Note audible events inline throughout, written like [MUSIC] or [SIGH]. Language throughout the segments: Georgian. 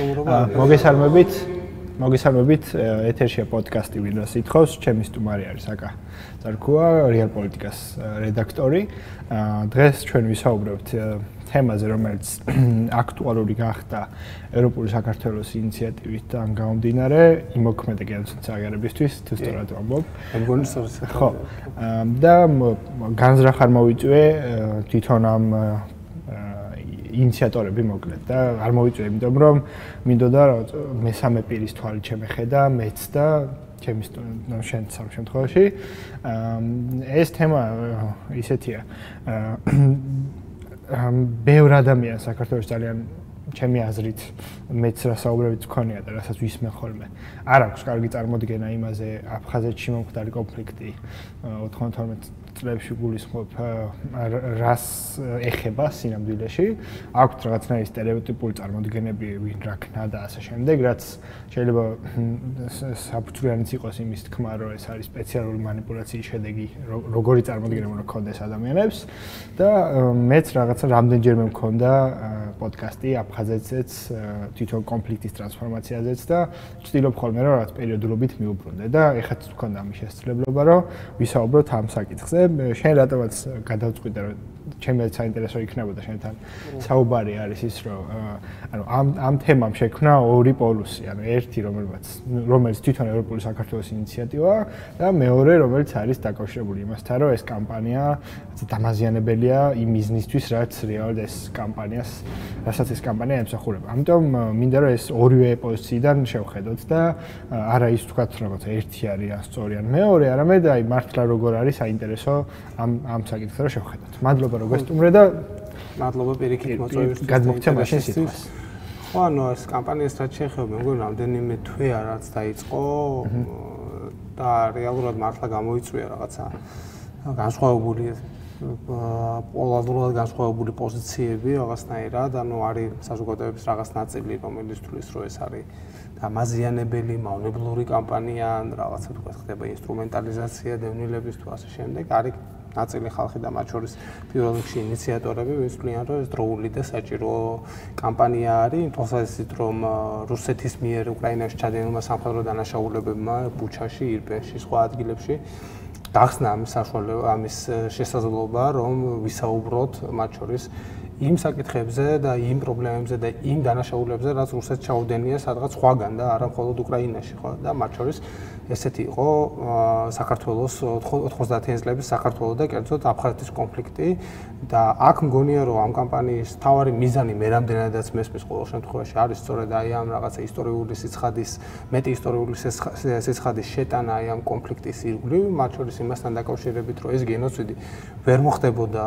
სისტემურობა მოგესალმებით მოგესალმებით ეთერშია პოდკასტი ვინოს ითხოვს. ჩემი სტუმარი არის აკა ზარქუა რეალ პოლიტიკას რედაქტორი. დღეს ჩვენ ვისაუბრებთ თემაზე რომელიც [CLEARS THROAT] აქტუალური გახდა ევროპული საქართველოს ინიციატივით ან გამომდინარე იმოქმედა გენოციდს აგერებისთვის თუ სწორად ვამბობ. მგონი სწორად ხო. და განზრახ არ მოვიწვე თვითონ ამ ინიციატორები მოკლედ და არ მოვიწვე იმიტომ რომ მინდოდა მესამე პირის თვალი შემეხედა მეც და ჩემი შენ სამ შემთხვევაში ეს თემა ისეთია ბევრ ადამიანს საქართველოს ძალიან ჩემი აზრით მეც რასაუბრებით გქონია და რასაც ვისმენ ხოლმე. არ აქვს კარგი წარმოდგენა იმაზე აფხაზეთში მომხდარი კონფლიქტი 92 წლებში გულისხმობ რას ეხება სინამდვილეში. აქვთ რაღაცნაირი стереოტიპული წარმოდგენები, ვინ რა ქნა და ასე შემდეგ, რაც შეიძლება საფრთხიანიც იყოს იმის თქმა, რომ ეს არის სპეციალური манипуляციის შედეგი, როგორი წარმოდგენა უნდა ქონდეს ადამიანებს და მეც რაღაცა რამდენჯერმე მქონდა პოდკასტი აფხაზეთზეც, თვითონ კონფლიქტის ტრანსფორმაციაზეც და ვცდილობ ხოლმე რომ რაღაც პერიოდულობით მიუბრუნდე და ეხაც მქონდა ამის შესაძლებლობა, რომ ვისაუბროთ ამ საკითხზე. შენ რატომაც გადავწყვიტე? რომ ჩემი საინტერესო იქნებოდა შენთან. საუბარი არის ის რომ ანუ ამ ამ თემამ შექმნა ორი პოლუსი. ანუ ერთი რომელმაც რომელიც თვითონ ევროპული საქართველოს ინიციატივაა და მეორე რომელიც არის დაკავშირებული იმასთან რომ ეს კამპანია დამაზიანებელია იმ ბიზნესთვის რაც რეალურად ეს კამპანიას რასაც ეს კამპანია ემსახურება. ამიტომ მინდა რომ ეს ორივე პოზიციიდან შევხედოთ და არა ის თქვათ როგორც ერთი არის ან სწორი ან მეორე არამედ აი მართლა როგორ არის საინტერესო ამ ამ საკითხზე რომ შევხედოთ. მადლობა რომ გესტუმრე და მადლობა პირიქით მოწვევისთვის. გადმოგცემ მაშინ სიტყვას. ხო, ანუ ეს კამპანიას რაც შეეხება, მე მგონი რამდენიმე თვე არაც დაიწყო და რეალურად მართლა გამოიწვია რაღაცა განსხვავებული პოლარულად განსხვავებული პოზიციები რაღაცნაირად, ანუ არის საზოგადოების რაღაც ნაწილი, რომელიც თulis რომ ეს არის დამაზიანებელი მავნებლური კამპანია, რაღაცა თქვა ხდება ინსტრუმენტალიზაცია დევნილების თუ ასე შემდეგ, არის ნაწილი ხალხი და მათ შორის პირველ რიგში ინიციატორები ვისწვლიან რომ ეს დროული და საჭირო კამპანია არის თვალსაზრისით რომ რუსეთის მიერ უკრაინაში ჩადენილმა სამხედრო დანაშაულებებმა ბუჩაში, ირპენში, სხვა ადგილებში გახსნა ამის საშუალება, ამის შესაძლებლობა რომ ვისაუბროთ მათ შორის იმ საკითხებზე და იმ პრობლემებზე და იმ დანაშაულებებზე, რაც რუსეთს ჩაუდენია სადღაც სხვაგან და არა მხოლოდ უკრაინაში, ხო? და მათ შორის ესეთი იყო საქართველოს 90-იანი წლების საქართველოს და კერძოდ აფხაზეთის კონფლიქტი და აქ მგონია რომ ამ კამპანიის თავარი მიზანი მე რამდენადაც მესმის ყოველ შემთხვევაში არის სწორედ აი ამ რაღაცა ისტორიული სიცხადის მეტი ისტორიული სიცხადის შეტანა აი ამ კონფლიქტის ირგვლივ მათ შორის იმასთან დაკავშირებით რომ ეს გენოციდი ვერ მოხდებოდა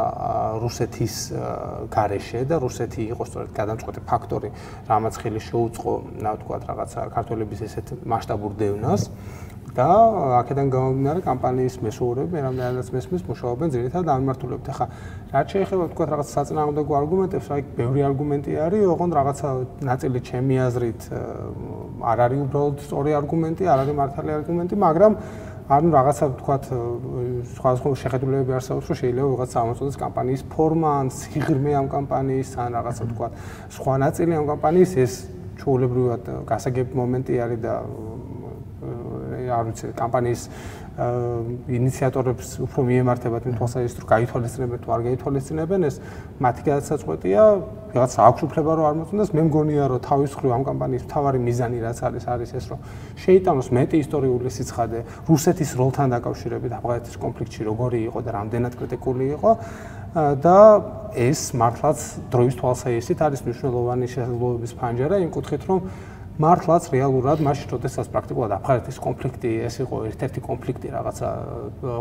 რუსეთის გარეშე და რუსეთი იყო სწორედ გადამწყვეტი ფაქტორი რამაც ხელი შეუწყო რა ვთქვა რაღაცა ქართველების ესეთ მასშტაბურ დევნას და აქედან გამომდინარე კამპანიის მესურები რამდენადაც მესმის მუშაობენ ძირითადად ამმართულებით. ახლა რაც შეეხება თქვა რაღაც საწინააღმდეგო არგუმენტებს, აი ბევრი არგუმენტი არის, ოღონდ რაღაცა ნაწილი ჩემი აზრით არ არის უბრალოდ სწორი არგუმენტი, არ არის მართალი არგუმენტი, მაგრამ ანუ რაღაცა თქვა სხვადასხვა შეხედულებები არსებობს, რომ შეიძლება ვიღაცა ამოწოდოს კამპანიის ფორმა, ან სიღრმე ამ კამპანიის, ან რაღაცა თქვა სხვა ნაწილი ამ კამპანიის ეს ჩაოლებრივად გასაგები მომენტი არის და არ ვიცი კამპანიის ინიციატორებს უფრო მიემართებათ იმ თვალსაზრისით რომ გაითვალისწინებენ თუ არ გაითვალისწინებენ ეს მათი გადაწყვეტია რაღაც აქვს უფლება რომ არ მოწონდეს მე მგონია რომ თავის ხრივ ამ კამპანიის მთავარი მიზანი რაც არის არის ეს რომ შეიტანოს მეტი ისტორიული სიცხადე რუსეთის როლთან დაკავშირებით აფღანეთის კონფლიქტში როგორი იყო და რამდენად კრიტიკული იყო და ეს მართლაც დროის თვალსაზრისით არის მნიშვნელოვანი შესაძლებლობების ფანჯარა იმ კუთხით რომ მართლაც რეალურად მაშინ როდესაც პრაქტიკულად აფხაზეთის კონფლიქტი ეს იყო ერთ-ერთი კონფლიქტი რაღაცა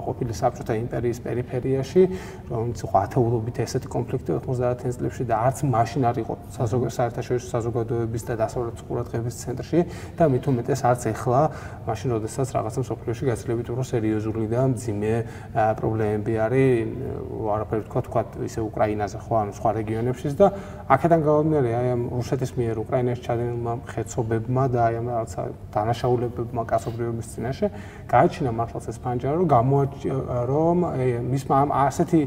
ყოფილი საბჭოთა იმპერიის პერიფერიაში რომელიც იყო ათეულობით ესეთი კონფლიქტი 90-იან წლებში და არც მაშინ არ იყო საერთაშორისო საზოგადოების და დასავლეთის ყურადღების ცენტრში და მით უმეტეს არც ეხლა მაშინ როდესაც რაღაცა სოფლიოში გაცილებით უფრო სერიოზული და მძიმე პრობლემები არის არაფერი თქვა თქვა ისე უკრაინაზე ხო ანუ სხვა რეგიონებშიც და აქედან გამომდინარე აი ამ რუსეთის მიერ უკრაინაში ჩადენილმა ხეცო მაცობებმა და აი ამ რაღაცა დანაშაულებებმა კაცობრიობის წინაშე გააჩინა მართლაც ეს პანჯარა რომ გამოაჩ რომ მის ამ ასეთი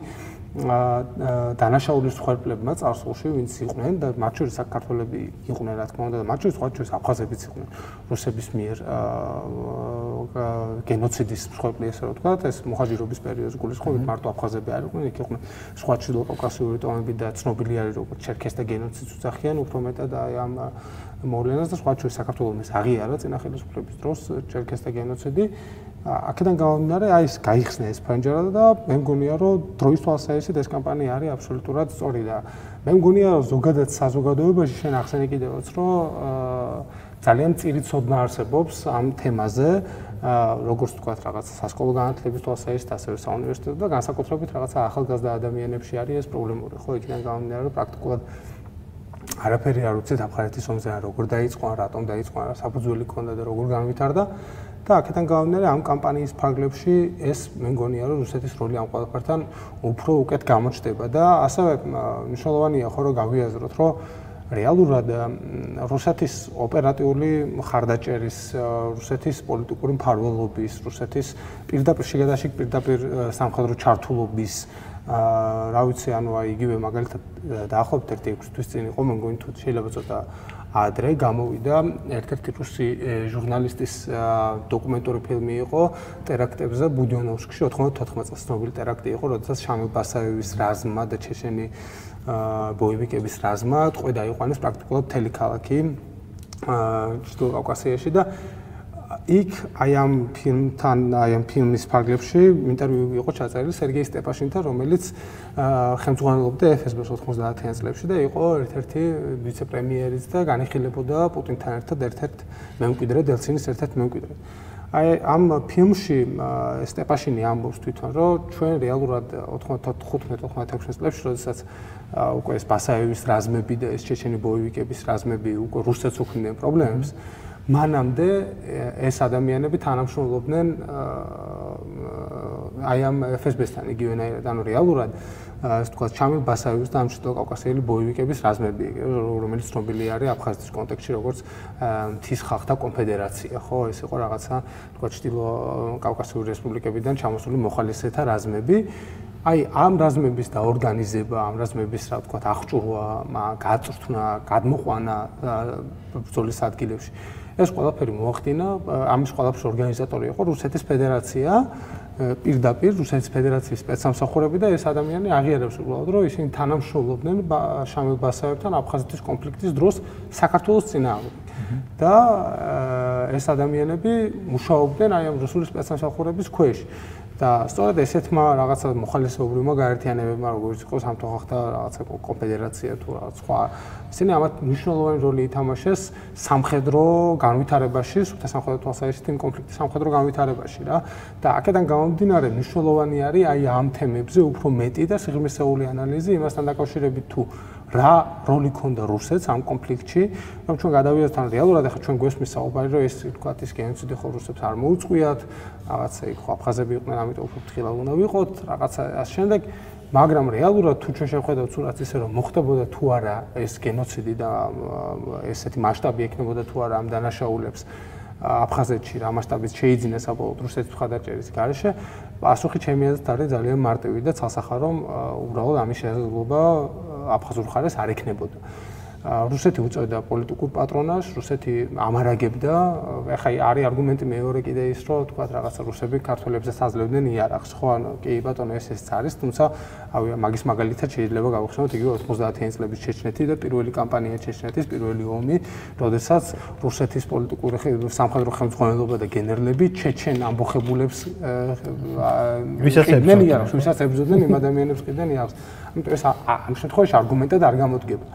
დანაშაულის ხერფლებმა წარსულში ვინც იყვნენ და მათ შორის საქართველოსები იყვნენ რა თქმა უნდა და მათ შორის სხვა შორის აფხაზებიც იყვნენ. რუსების მიერ გენოციდის ხერფლი ესე რომ ვთქვა ეს მოხაჯირობის პერიოდს გულისხმობთ მარტო აფხაზები არ იყვნენ იქ იყვნენ სხვა ჩრდილო კავკასიური ტომები და ცნობილი არის როგორც ჩერქეს და გენოციდს უძახიან უფრო მეტად აი ამ მოვლენას და სხვა შორის საქართველოს აღიარა წინა ხელისუფლების დროს ჩერქეს და გენოციდი აქედან გამომდინარე, აი ეს გაიხსნა ეს ფანჯარა და მე მგონია, რომ დროის თვალსაჩინო ეს კამპანია არის აბსოლუტურად სწორი და მე მგონია, რომ ზოგადად საზოგადოებაში შენ ახსენე კიდევაც, რომ ძალიან წირი ცოდნა არსებობს ამ თემაზე, როგორც თქვა რაღაც სასკოლო განათლების თვალსაჩინო, ასევე საუნივერსიტეტო და განსაკუთრებით რაღაცა ახალგაზრდა ადამიანებში არის ეს პრობლემური, ხო, იქიდან გამომდინარე, რომ პრაქტიკულად არაფერი არ უცეთ აფხაზეთის ომზე რა როგორ დაიწყო, რატომ დაიწყო, საფუძველი ქონდა და როგორ განვითარდა. და აქედან გამომდინარე ამ კამპანიის ფარგლებში ეს მე მგონია რომ რუსეთის როლი ამ ყველაფერთან უფრო უკეთ გამოჩნდება და ასევე მნიშვნელოვანია ხო რომ გავიაზროთ რომ რეალურად რუსეთის ოპერატიული ხარდაჭერის რუსეთის პოლიტიკური მფარველობის რუსეთის პირდაპირ შეგადაში პირდაპირ სამხედრო ჩართულობის აა რა ვიცი ანუ აი იგივე მაგალითად დაახლოებით 1-6 თვის წინ იყო მე მგონი თუ შეიძლება ცოტა ადრე გამოვიდა. ერთ-ერთი რუსი ჟურნალისტის დოკუმენტური ფილმი იყო ტერაქტებზე ბუდიონოვსკში 94 წელს ცნობილი ტერაქტი იყო, როდესაც შამილ ბასაევის რაზმა და ჩეშენი ბოივიკების რაზმა ტყვედა იყვანეს პრაქტიკულად მთელი ქალაქი ჩრდილო კავკასიაში და იქ აი ამ ფილმთან, აი ამ ფილმის ფარგლებში ინტერვიუ იყო ჩაწერილი სერგეი სტეპაშინთან, რომელიც ხელმძღვანელობდა FSB-ს 90-იან წლებში და იყო ერთ-ერთი ვიცე-პრემიერიც და განიხილებოდა პუტინთან ერთად ერთ-ერთ მემკვიდრე დელცინის ერთ-ერთ მემკვიდრე. აი ამ ფილმში სტეპაშინი ამბობს თვითონ, რომ ჩვენ რეალურად 95-96 წლებში, როდესაც უკვე ეს ბასაევის რაზმები და ეს ჩეჩენი ბოივიკების რაზმები უკვე რუსეთს უქმნიან პრობლემებს, მანამდე ეს ადამიანები თანამშრომლობდნენ აი ამ FSB-სთან იგივენაირად, ანუ რეალურად ასე თქვა ჩამილ ბასაევის და ამ ჩრდილო კავკასიელი ბოივიკების რაზმები, რომელიც ცნობილი არის აფხაზეთის კონტექსტში როგორც მთის ხალხთა კონფედერაცია, ხო, ეს იყო რაღაცა თქვა ჩრდილო კავკასიური რესპუბლიკებიდან ჩამოსული მოხალისეთა რაზმები. აი ამ რაზმების დაორგანიზება, ამ რაზმების რა თქვა აღჭურვა, გაწრთნა, გადმოყვანა ბრძოლის ადგილებში ეს ყველაფერი მოახდინა, ამის ყველაფრის ორგანიზატორი იყო რუსეთის ფედერაცია, პირდაპირ რუსეთის ფედერაციის სპეცსამსახურები და ეს ადამიანი აღიარებს უბრალოდ, რომ ისინი თანამშრომლობდნენ შამილ ბასაევთან აფხაზეთის კონფლიქტის დროს საქართველოს წინააღმდეგ. და ეს ადამიანები მუშაობდნენ აი ამ რუსული სპეცსამსახურების ქვეშ. და სწორედ ესეთმა რაღაცა მოხალისეობრივმა გაერთიანებებმა როგორც იყო სამთო ხალხთა რაღაცა კონფედერაცია თუ რაღაც სხვა ისინი ამათ მნიშვნელოვანი როლი ითამაშეს სამხედრო განვითარებაში, სულთა სამხედრო თვალსაზრისით იმ კონფლიქტის სამხედრო განვითარებაში რა და აქედან გამომდინარე მნიშვნელოვანი არის აი ამ თემებზე უფრო მეტი და სიღრმისეული ანალიზი იმასთან დაკავშირებით თუ რა როლი ქონდა რუსეთს ამ კონფლიქტში, რომ ჩვენ გადავიდეთ თან რეალურად ახლა ჩვენ გვესმის საუბარი, რომ ეს თქვათ ის გენოციდი ხო რუსებს არ მოუწყვიათ, რაღაცა იქ ხო აფხაზები იყვნენ, ამიტომ უფრო ფრთხილად უნდა ვიყოთ, რაღაცა ამ შემდეგ. მაგრამ რეალურად თუ ჩვენ შევხედავთ სურათს ისე რომ მოხდებოდა თუ არა ეს გენოციდი და ესეთი მასშტაბი ექნებოდა თუ არა ამ დანაშაულებს აფხაზეთში რა მასშტაბით შეიძინა საბოლოოდ რუსეთის მხარდაჭერის გარეშე პასუხი ჩემი აზრით არის ძალიან მარტივი და ცალსახა რომ უბრალოდ ამის შესაძლებლობა აფხაზურ ხარეს არ ექნებოდა. რუსეთი უწევდა პოლიტიკურ პატრონაჟს, რუსეთი ამარაგებდა. ეხლა არის არგუმენტი მეორე კიდე ის, რომ თქვა რაღაცა რუსები ქართველებზე საძლევდნენ იარაღს, ხო? ანუ კი ბატონო ეს ეს არის, თუმცა ავი მაგის მაგალითად შეიძლება გავხსენოთ იგივე 90-იან წლების ჩეჩნეთი და პირველი კამპანია ჩეჩნეთის პირველი ომი, როდესაც რუსეთის პოლიტიკური სამხედრო ხელმძღვანელობა და გენერლები ჩეჩენ ამბოხებულებს ვისაც ებრძოდნენ, ვისაც ებრძოდნენ იმ ადამიანებს კიდენ იარაღს. ამიტომ ეს ამ შემთხვევაში არგუმენტად არ გამოდგება.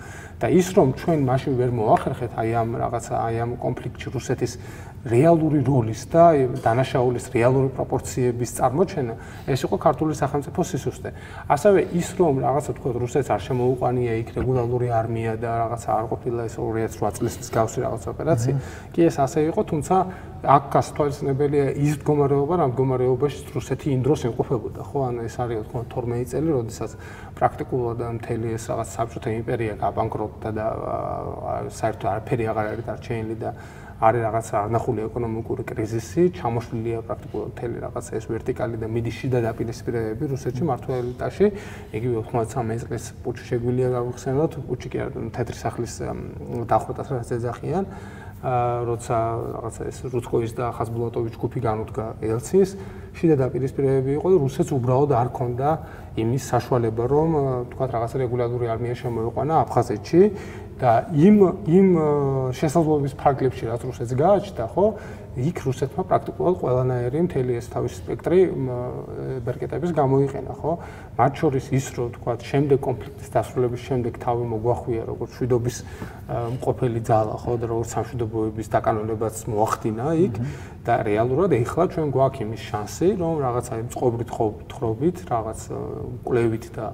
და ის რომ ჩვენ მაშინ ვერ მოახერხეთ აი ამ რაღაცა აი ამ კონფლიქტში რუსეთის რეალური როლის და დანაშაულის რეალური პროპორციების წარმოჩენა ეს იყო ქართული სახელმწიფო სისუსტე. ასევე ის რომ რაღაცა თქო რუსეთს არ შემოუყვანია იქ რეგულარული არმია და რაღაცა არ ყოფილა ეს 2008 წლის მსგავსი რაღაც ოპერაცია, კი ეს ასე იყო, თუმცა აქ გასათვალისწინებელია ის მდგომარეობა, რა მდგომარეობაში რუსეთი იმ დროს იმყოფებოდა, ხო? ანუ ეს არის თქო 12 წელი, როდესაც პრაქტიკულად მთელი ეს რაღაც საბჭოთა იმპერია გაბანკროტდა და საერთოდ არაფერი აღარ არის დარჩენილი და არის რაღაცა არნახული ეკონომიკური კრიზისი, ჩამოშლილია პრაქტიკულად მთელი რაღაცა ეს ვერტიკალი და მიდის შიდა დაპირისპირებები რუსეთში მართულ ელიტაში. იგივე 93 წლის პუჩი შეგვიძლია გავიხსენოთ, პუჩი კი არა თეთრი სახლის დახვრეტას რაც ეძახიან. აა როცა რაღაცა ეს რუსკოვის და ხაზბულატოვის ჯგუფი განუდგა ელცინს, შიდა დაპირისპირებები იყო და რუსეთს უბრალოდ არ ქონდა იმის საშუალება, რომ თქვა რაღაცა რეგულარული არმია შემოიყვანა აფხაზეთში და იმ იმ შესაძლებლობის ფარგლებში რაც რუსეთს გააჩნდა, ხო? იქ რუსეთმა პრაქტიკულად ყველანაირი მთელი ეს თავის სპექტრი ბერკეტების გამოიყენა, ხო? მათ შორის ის, რომ თქვა, შემდეგ კონფლიქტის დასრულების შემდეგ თავი მოგვახვია როგორც შვიდობის მყოფელი ძალა, ხო? და როგორც სამშვიდობოების დაკანონებაც მოახდინა იქ და რეალურად ეხლა ჩვენ გვაქვს იმის შანსი, რომ რაღაცა იმ წყობრით ხრობით, რაღაც კვლევით და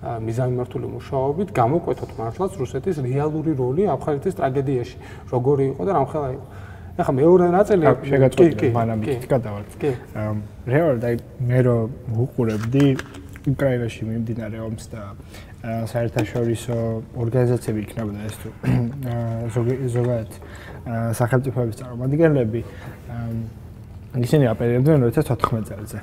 მიზანმიმართული მუშაობით გამოკვეთოთ მართლაც რუსეთის რეალური როლი აფხაზეთის ტრაგედიაში, როგორი იყო და რამხელა იყო. ეხლა მეორე ნაწილი შეგაწყვეტა მანამ გადავართ. კი. რეალურად აი მე რო უყურებდი უკრაინაში მიმდინარე ომს და საერთაშორისო ორგანიზაციები იქნებოდა ეს თუ ზოგადად სახელმწიფოების წარმომადგენლები ისინი აპელირებდნენ 2014 წელზე.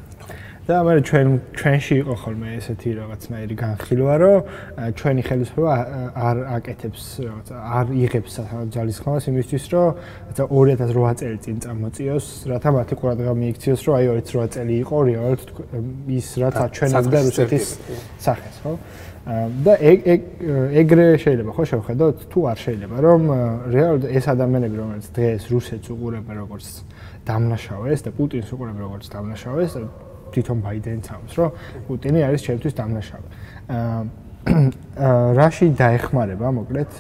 და მე ჩვენ ჩვენში იყო ხოლმე ესეთი რაღაცნაირი განხილვა, რომ ჩვენი ხელისუფლება არ აკეთებს რაღაცა არ იღებს ძალისხმევას იმისთვის, რომ 2008 წელი წინ წამოწიოს, რათა მათი ყურადღება მიიქციოს, რომ აი 28 წელი იყო რეალურად ის რათა ჩვენებდა რუსეთის სახეს, ხო? და ეგ ეგ ეგრე შეიძლება ხო შევხედოთ თუ არ შეიძლება რომ რეალურად ეს ადამიანები რომელიც დღეს რუსეთს უყურებენ როგორც დამნაშავეს და პუტინს უყურებენ როგორც დამნაშავეს თვითონ ბაიდენიც ამბობს, რომ პუტინი არის ჩემთვის დამნაშავე. აა [CLEARS THROAT] რაში დაეხმარება მოკლედ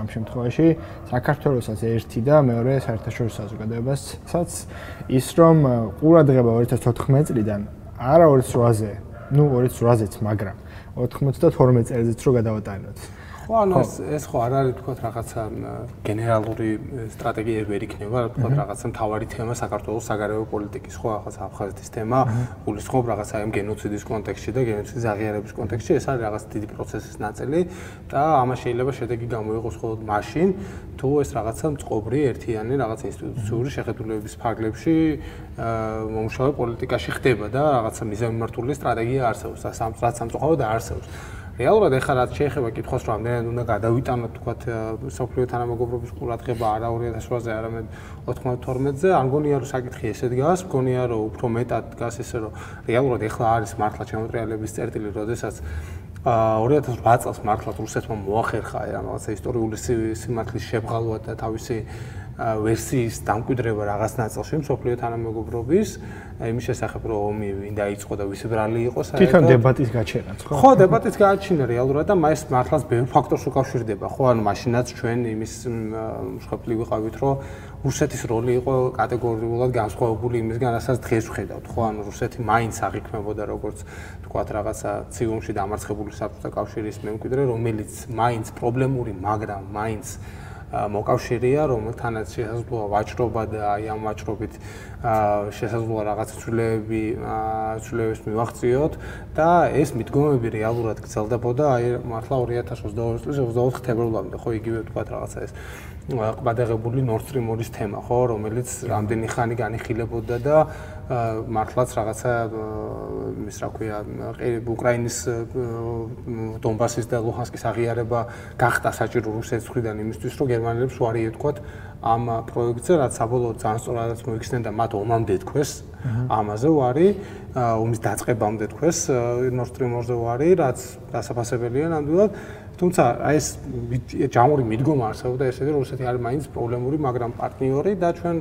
ამ შემთხვევაში საქართველოსაც ერთი და მეორე საერთაშორისო საზოგადოებასაც ის რომ ყურადღება 2014 წლიდან არა 2008-ზე, ну 2008-ზეც, მაგრამ 92 წელზეც რო გადავატანოთ. ხო ანუ ეს ეს ხო არ არის თქო რაღაცა გენერალური სტრატეგიები ვერ იქნება თქო რაღაცა მთავარი თემა საქართველოს საგარეო პოლიტიკის ხო ახლა აფხაზეთის თემა გულისხმობ რაღაცა ამ გენოციდის კონტექსტში და გენოციდის აღიარების კონტექსტში ეს არის რაღაც დიდი პროცესის ნაწილი და ამას შეიძლება შედეგი გამოიღოს მხოლოდ მაშინ. თუ ეს რაღაცა მწყობრი ერთიანი რაღაც ინსტიტუციური შეხედულებების ფარგლებში მომუშავე პოლიტიკაში ხდება და რაღაცა მიზანმიმართული სტრატეგია არსებობს და სამწუხაროდ არსებობს რეალურად ეხლა რაც შეეხება კითხოს რომ ამდენად უნდა გადავიტანოთ თქვათ სოფლიო თანამეგობრობის ყურადღება არა 2008-ზე არამედ 92-ზე არ მგონია რომ საკითხი ესე დგას მგონია რომ უფრო მეტად დგას ესე რომ რეალურად ეხლა არის მართლა შემოტრიალების წერტილი როდესაც 2008 წელს მართლა რუსეთმა მოახერხა რაღაცა ისტორიული სიმართლის შებრალვა და თავისი ვერსიის დამკვიდრება რაღაც ნაწილში მსოფლიო თანამეგობრობის იმის შესახებ რომ ომი ვინ დაიწყო და ვის ბრალი იყო საერთოდ. თვითონ დებატის გაჩენაც ხო ხო დებატის გაჩენა რეალურად და მას მართლაც ბევრ ფაქტორს უკავშირდება. ხო ანუ მაშინაც ჩვენ იმის მსხვერპლი ვიყავით რომ რუსეთის როლი იყო კატეგორიულად განსხვავებული იმისგან რასაც დღეს ვხედავთ ხო ანუ რუსეთი მაინც აღიქმებოდა როგორც თქვათ რაღაცა ციუმში დამარცხებული საბჭოთა კავშირის მემკვიდრე რომელიც მაინც პრობლემური მაგრამ მაინც მოკავშირეა, რომელთანაც შესაძლოა ვაჭრობა და აი ამ ვაჭრობით შესაძლოა რაღაც ცვლილებები ცვლილებებს მივახციოთ და ეს მიდგომები რეალურად გრძელდებოდა აი მართლა 2022 წლის 24 თებერვალამდე, ხო იგივე თქვა რაღაცა ეს ყბადაღებული Nord Stream 2-ის თემა, ხო, რომელიც რამდენი ხანი განიხილებოდა და მართლაც რაღაცა ის რა ქვია უკრაინის დონბასის და ლუჰანსკის აღიარება გახდა საჭირო რუსეთის მხრიდან იმისთვის რომ გერმანელებს უარი ეთქვათ ამ პროექტზე რაც საბოლოოდ ძალიან სწორადაც მოიქცნენ და მათ ომამდე თქოს ამაზე უარი ომის დაწყებამდე თქოს Nord Stream 2-ზე უარი რაც დასაფასებელია ნამდვილად. თუმცა აი ეს ჯამური მიდგომა არსებობდა ესე რომ რუსეთი არის მაინც პრობლემური მაგრამ პარტნიორი და ჩვენ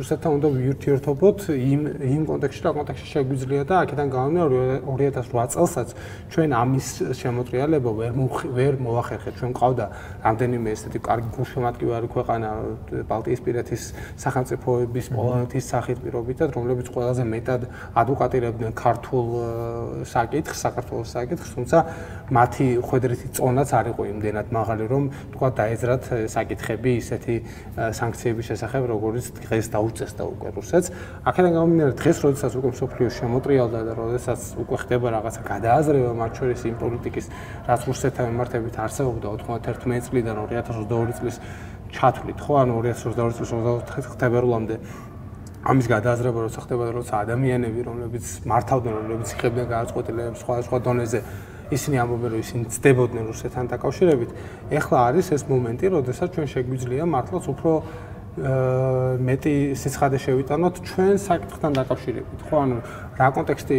რუსეთთან უნდა ვიურთიერთობოთ იმ იმ კონტექსტში რა კონტექსტში შეგვიძლია და აქედან გამომდინარე 2008 წელსაც ჩვენ ამის შემოტრიალება ვერ ვერ მოახერხეთ. ჩვენ ყავდა რამდენიმე ესეთი კარგი გულშემატკივარი ქვეყანა ბალტიისპირეთის სახელმწიფოების პოლონეთის სახით პირობითად რომლებიც ყველაზე მეტად ადვოკატირებდნენ ქართულ საკითხს საქართველოს საკითხს თუმცა მათი ხვედრითი წონაც არ იყო იმდენად მაღალი რომ თქვა დაეძრათ საკითხები ისეთი სანქციების შესახებ როგორც დღეს და დაუწესდა უკვე რუსეთს. აქედან გამომდინარე დღეს როდესაც უკვე სოფლიო შემოტრიალდა და როდესაც უკვე ხდება რაღაცა გადააზრება მათ შორის იმ პოლიტიკის რაც რუსეთთან მიმართებით არსებობდა 91 წლიდან 2022 წლის ჩათვლით, ხო, ანუ 2022 წლის 24 თებერვლამდე ამის გადააზრება როცა ხდება, როცა ადამიანები, რომლებიც მართავდნენ, რომლებიც იღებდნენ გადაწყვეტილებებს სხვადასხვა დონეზე, ისინი ამბობენ, რომ ისინი ცდებოდნენ რუსეთთან დაკავშირებით, ეხლა არის ეს მომენტი, როდესაც ჩვენ შეგვიძლია მართლაც უფრო მეტი სიცხადე შევიტანოთ ჩვენ საკითხთან დაკავშირებით. ხო, ანუ რა კონტექსტი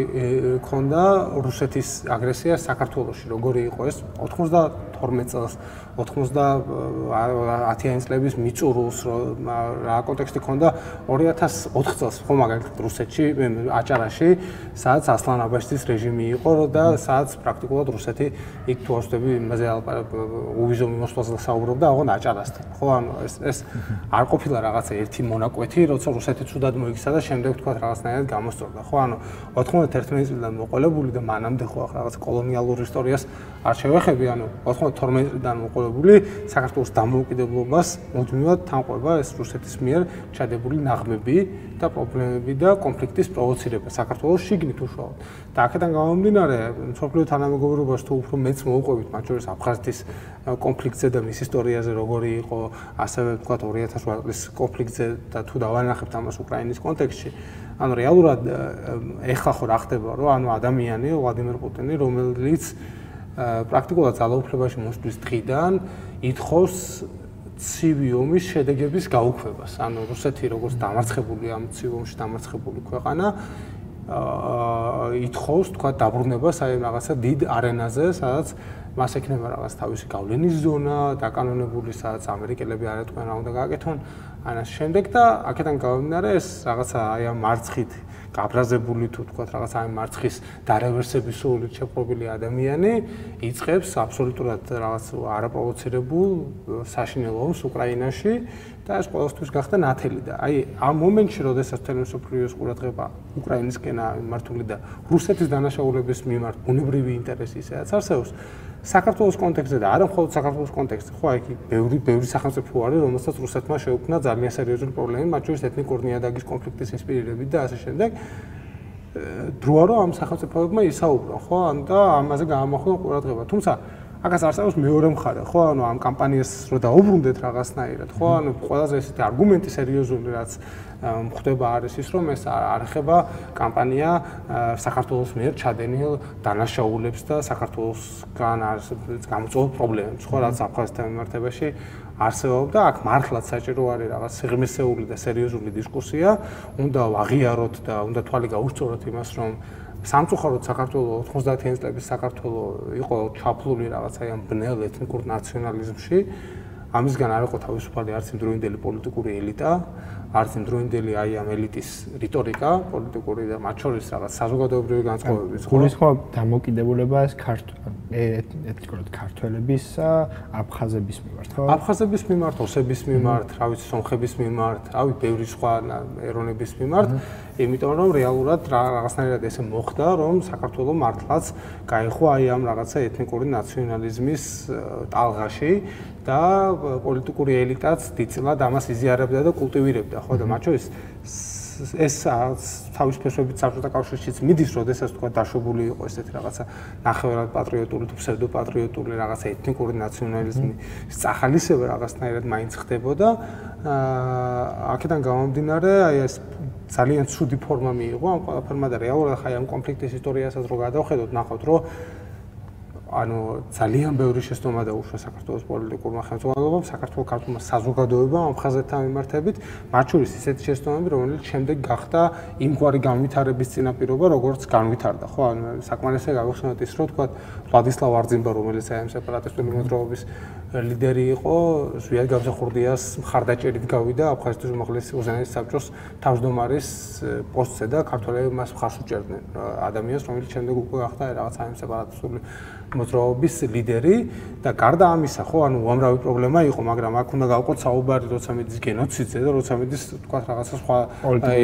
ქონდა რუსეთის აგრესია საქართველოში, როგორი იყო ეს 92 წელს 90-იან წლების მიწურულს რა კონტექსტი ქონდა 2004 წელს ხო მაგალითად რუსეთში აჭარაში სადაც ასლან აბაშიძის რეჟიმი იყო და სადაც პრაქტიკულად რუსეთი იქ თუ ასწრები იმაზე უვიზო მიმოსვლაზე საუბრობდა აღონ აჭარასთან. ხო ანუ ეს ეს არ ყოფილა რაღაცა ერთი მონაკვეთი როცა რუსეთი ცუდად მოიქცა და შემდეგ თქვა რაღაცნაირად გამოსწორდა. ხო ანუ 91 წლიდან მოყოლებული და მანამდე ხო რაღაც კოლონიალურ ისტორიას არ შევეხები ანუ 92 წლიდან მოყოლებული მოყოლებული საქართველოს დამოუკიდებლობას მუდმივად თანყვება ეს რუსეთის მიერ ჩადებული ნაღმები და პრობლემები და კონფლიქტის პროვოცირება საქართველოს შიგნით უშუალოდ. და აქედან გამომდინარე, მსოფლიო თანამეგობრობას თუ უფრო მეც მოუყვებით, მათ შორის აფხაზეთის კონფლიქტზე და მის ისტორიაზე როგორი იყო, ასევე თქვა 2008 წლის კონფლიქტზე და თუ დავანახებთ ამას უკრაინის კონტექსტში, ანუ რეალურად ეხლა ხო რა ხდება, რომ ანუ ადამიანი ვლადიმერ პუტინი, რომელიც პრაქტიკულად ძალაუფლებაში მოსვლის დღიდან ითხოვს ცივი ომის შედეგების გაუქმებას. ანუ რუსეთი როგორც დამარცხებული ამ ცივ ომში დამარცხებული ქვეყანა აა ითხოვს თქვა დაბრუნებას აი რაღაცა დიდ არენაზე, სადაც მას ექნება რაღაც თავისი გავლენის ზონა, დაკანონებული, სადაც ამერიკელები არ ეტყვიან რა უნდა გააკეთონ. ანუ შემდეგ და აქედან გამომდინარე ეს რაღაცა აი ამ მარცხით გაბრაზებული თუ თქვა რაღაც აი მარცხის დარევერსების სულით შეპყრობილი ადამიანი იწખებს აბსოლუტურად რაღაც არაპროვოცირებულ საშინელ ომს უკრაინაში და ეს ყოველთვის გახდა ნათელი და აი ამ მომენტში როდესაც თელესოფლიოს ყურადღება უკრაინისკენა მართული და რუსეთის დანაშაულების მიმართ ბუნებრივი ინტერესი ისედაც არსებობს საქართველოს კონტექსტზე და არა მხოლოდ საქართველოს კონტექსტზე, ხო, აი, ბევრი ბევრი სახელმწიფო არის, რომელსაც რუსეთმა შეუქმნა ძალიან სერიოზული პრობლემები, მათ შორის ეთნიკური ნიადაგის კონფლიქტის ინსპირირებით და ასე შემდეგ. დროა რომ ამ სახელმწიფოებმა ისაუბრონ, ხო, ან და ამაზე გაამახვილონ ყურადღება. თუმცა აკაც არსებობს მეორე მხარე, ხო, ანუ ამ კამპანიას რო დაუბრუნდეთ რაღაცნაირად, ხო, ანუ ყველაზე ესეთი არგუმენტი სერიოზული რაც მხდება არის ის რომ ეს არ ეხება კამპანია საქართველოს მიერ ჩადენილ დანაშაულებს და საქართველოსგან არის გამოწვეულ პრობლემებს ხო რაც აფხაზთან მიმართებაში არსებობდა. აქ მართლაც საჭირო არის რაღაც სიღრმისეული და სერიოზული დისკუსია. უნდა ვაღიაროთ და უნდა თვალი გაუსწოროთ იმას რომ სამწუხაროდ საქართველოს 90-იან წლების საქართველოს იყო ჩაფლული რაღაც აი ამ ბნელ ეთნიკურ ნაციონალიზმში. ამისგან არ იყო თავისუფალი არც იმდროინდელი პოლიტიკური ელიტა არც იმდროინდელი აი ამ ელიტის რიტორიკა პოლიტიკური და მათ შორის რაღაც საზოგადოებრივი განწყობების ხო? გულისხმობ დამოკიდებულებას ეთნიკურად ქართველების აფხაზების მიმართ ხო? აფხაზების მიმართ ოსების მიმართ რა ვიცი სომხების მიმართ რავი ბევრი სხვა ეროვნების მიმართ იმიტომ რომ რეალურად რაღაცნაირად ესე მოხდა რომ საქართველოს მართლაც გაიხო აი ამ რაღაცა ეთნიკური ნაციონალიზმის ტალღაში და პოლიტიკური ელიტაც დიდწილად ამას იზიარებდა და კულტივირებდა, ხო? და მათ შორის ეს თავის ფესვებით საბჭოთა კავშირშიც მიდის, როდესაც თქვა დაშვებული იყო ესეთი რაღაცა ნახევრად პატრიოტული თუ ფსევდო პატრიოტული რაღაცა ეთნიკური ნაციონალიზმი, სახალისება რაღაცნაირად მაინც ხდებოდა. აა აქედან გამომდინარე, აი ეს ძალიან ცუდი ფორმა მიიღო ამ ყველაფერმა და რეალურად ხაი ამ კონფლიქტის ისტორიასაც რო გადავხედოთ, ნახავთ, რომ ანუ ძალიან ბევრი შეცდომა დაუშვა საქართველოს პოლიტიკურმა ხელმძღვანელობამ, საქართველოს ქართულმა საზოგადოებამ ამ ხაზებთან მიმართებით, მათ შორის ისეთი შეცდომები, რომელიც შემდეგ გახდა იმგვარი განვითარების წინაპირობა, როგორც განვითარდა, ხო? ანუ საკმარისია გავიხსენოთ ის, რომ თქვა ვლადისლავ არძიმბა, რომელიც აი ამ სეპარატისტული მოძრაობის ლიდერი იყო, ზვიად გამსახურდიას მხარდაჭერით გავიდა აფხაზეთის უმაღლესი უზენაესი საბჭოს თავმჯდომარის პოსტზე და ქართველები მას მხარს უჭერდნენ ადამიანს, რომელიც შემდეგ უკვე გახდა რაღაც აი ამ სეპარატისტული მოძრაობის ლიდერი და გარდა ამისა, ხო, ანუ უამრავი პრობლემა იყო, მაგრამ აქ უნდა გავყოთ საუბარი, როცა მიდის გენოციდზე და როცა მიდის, თქვა, რაღაცა სხვა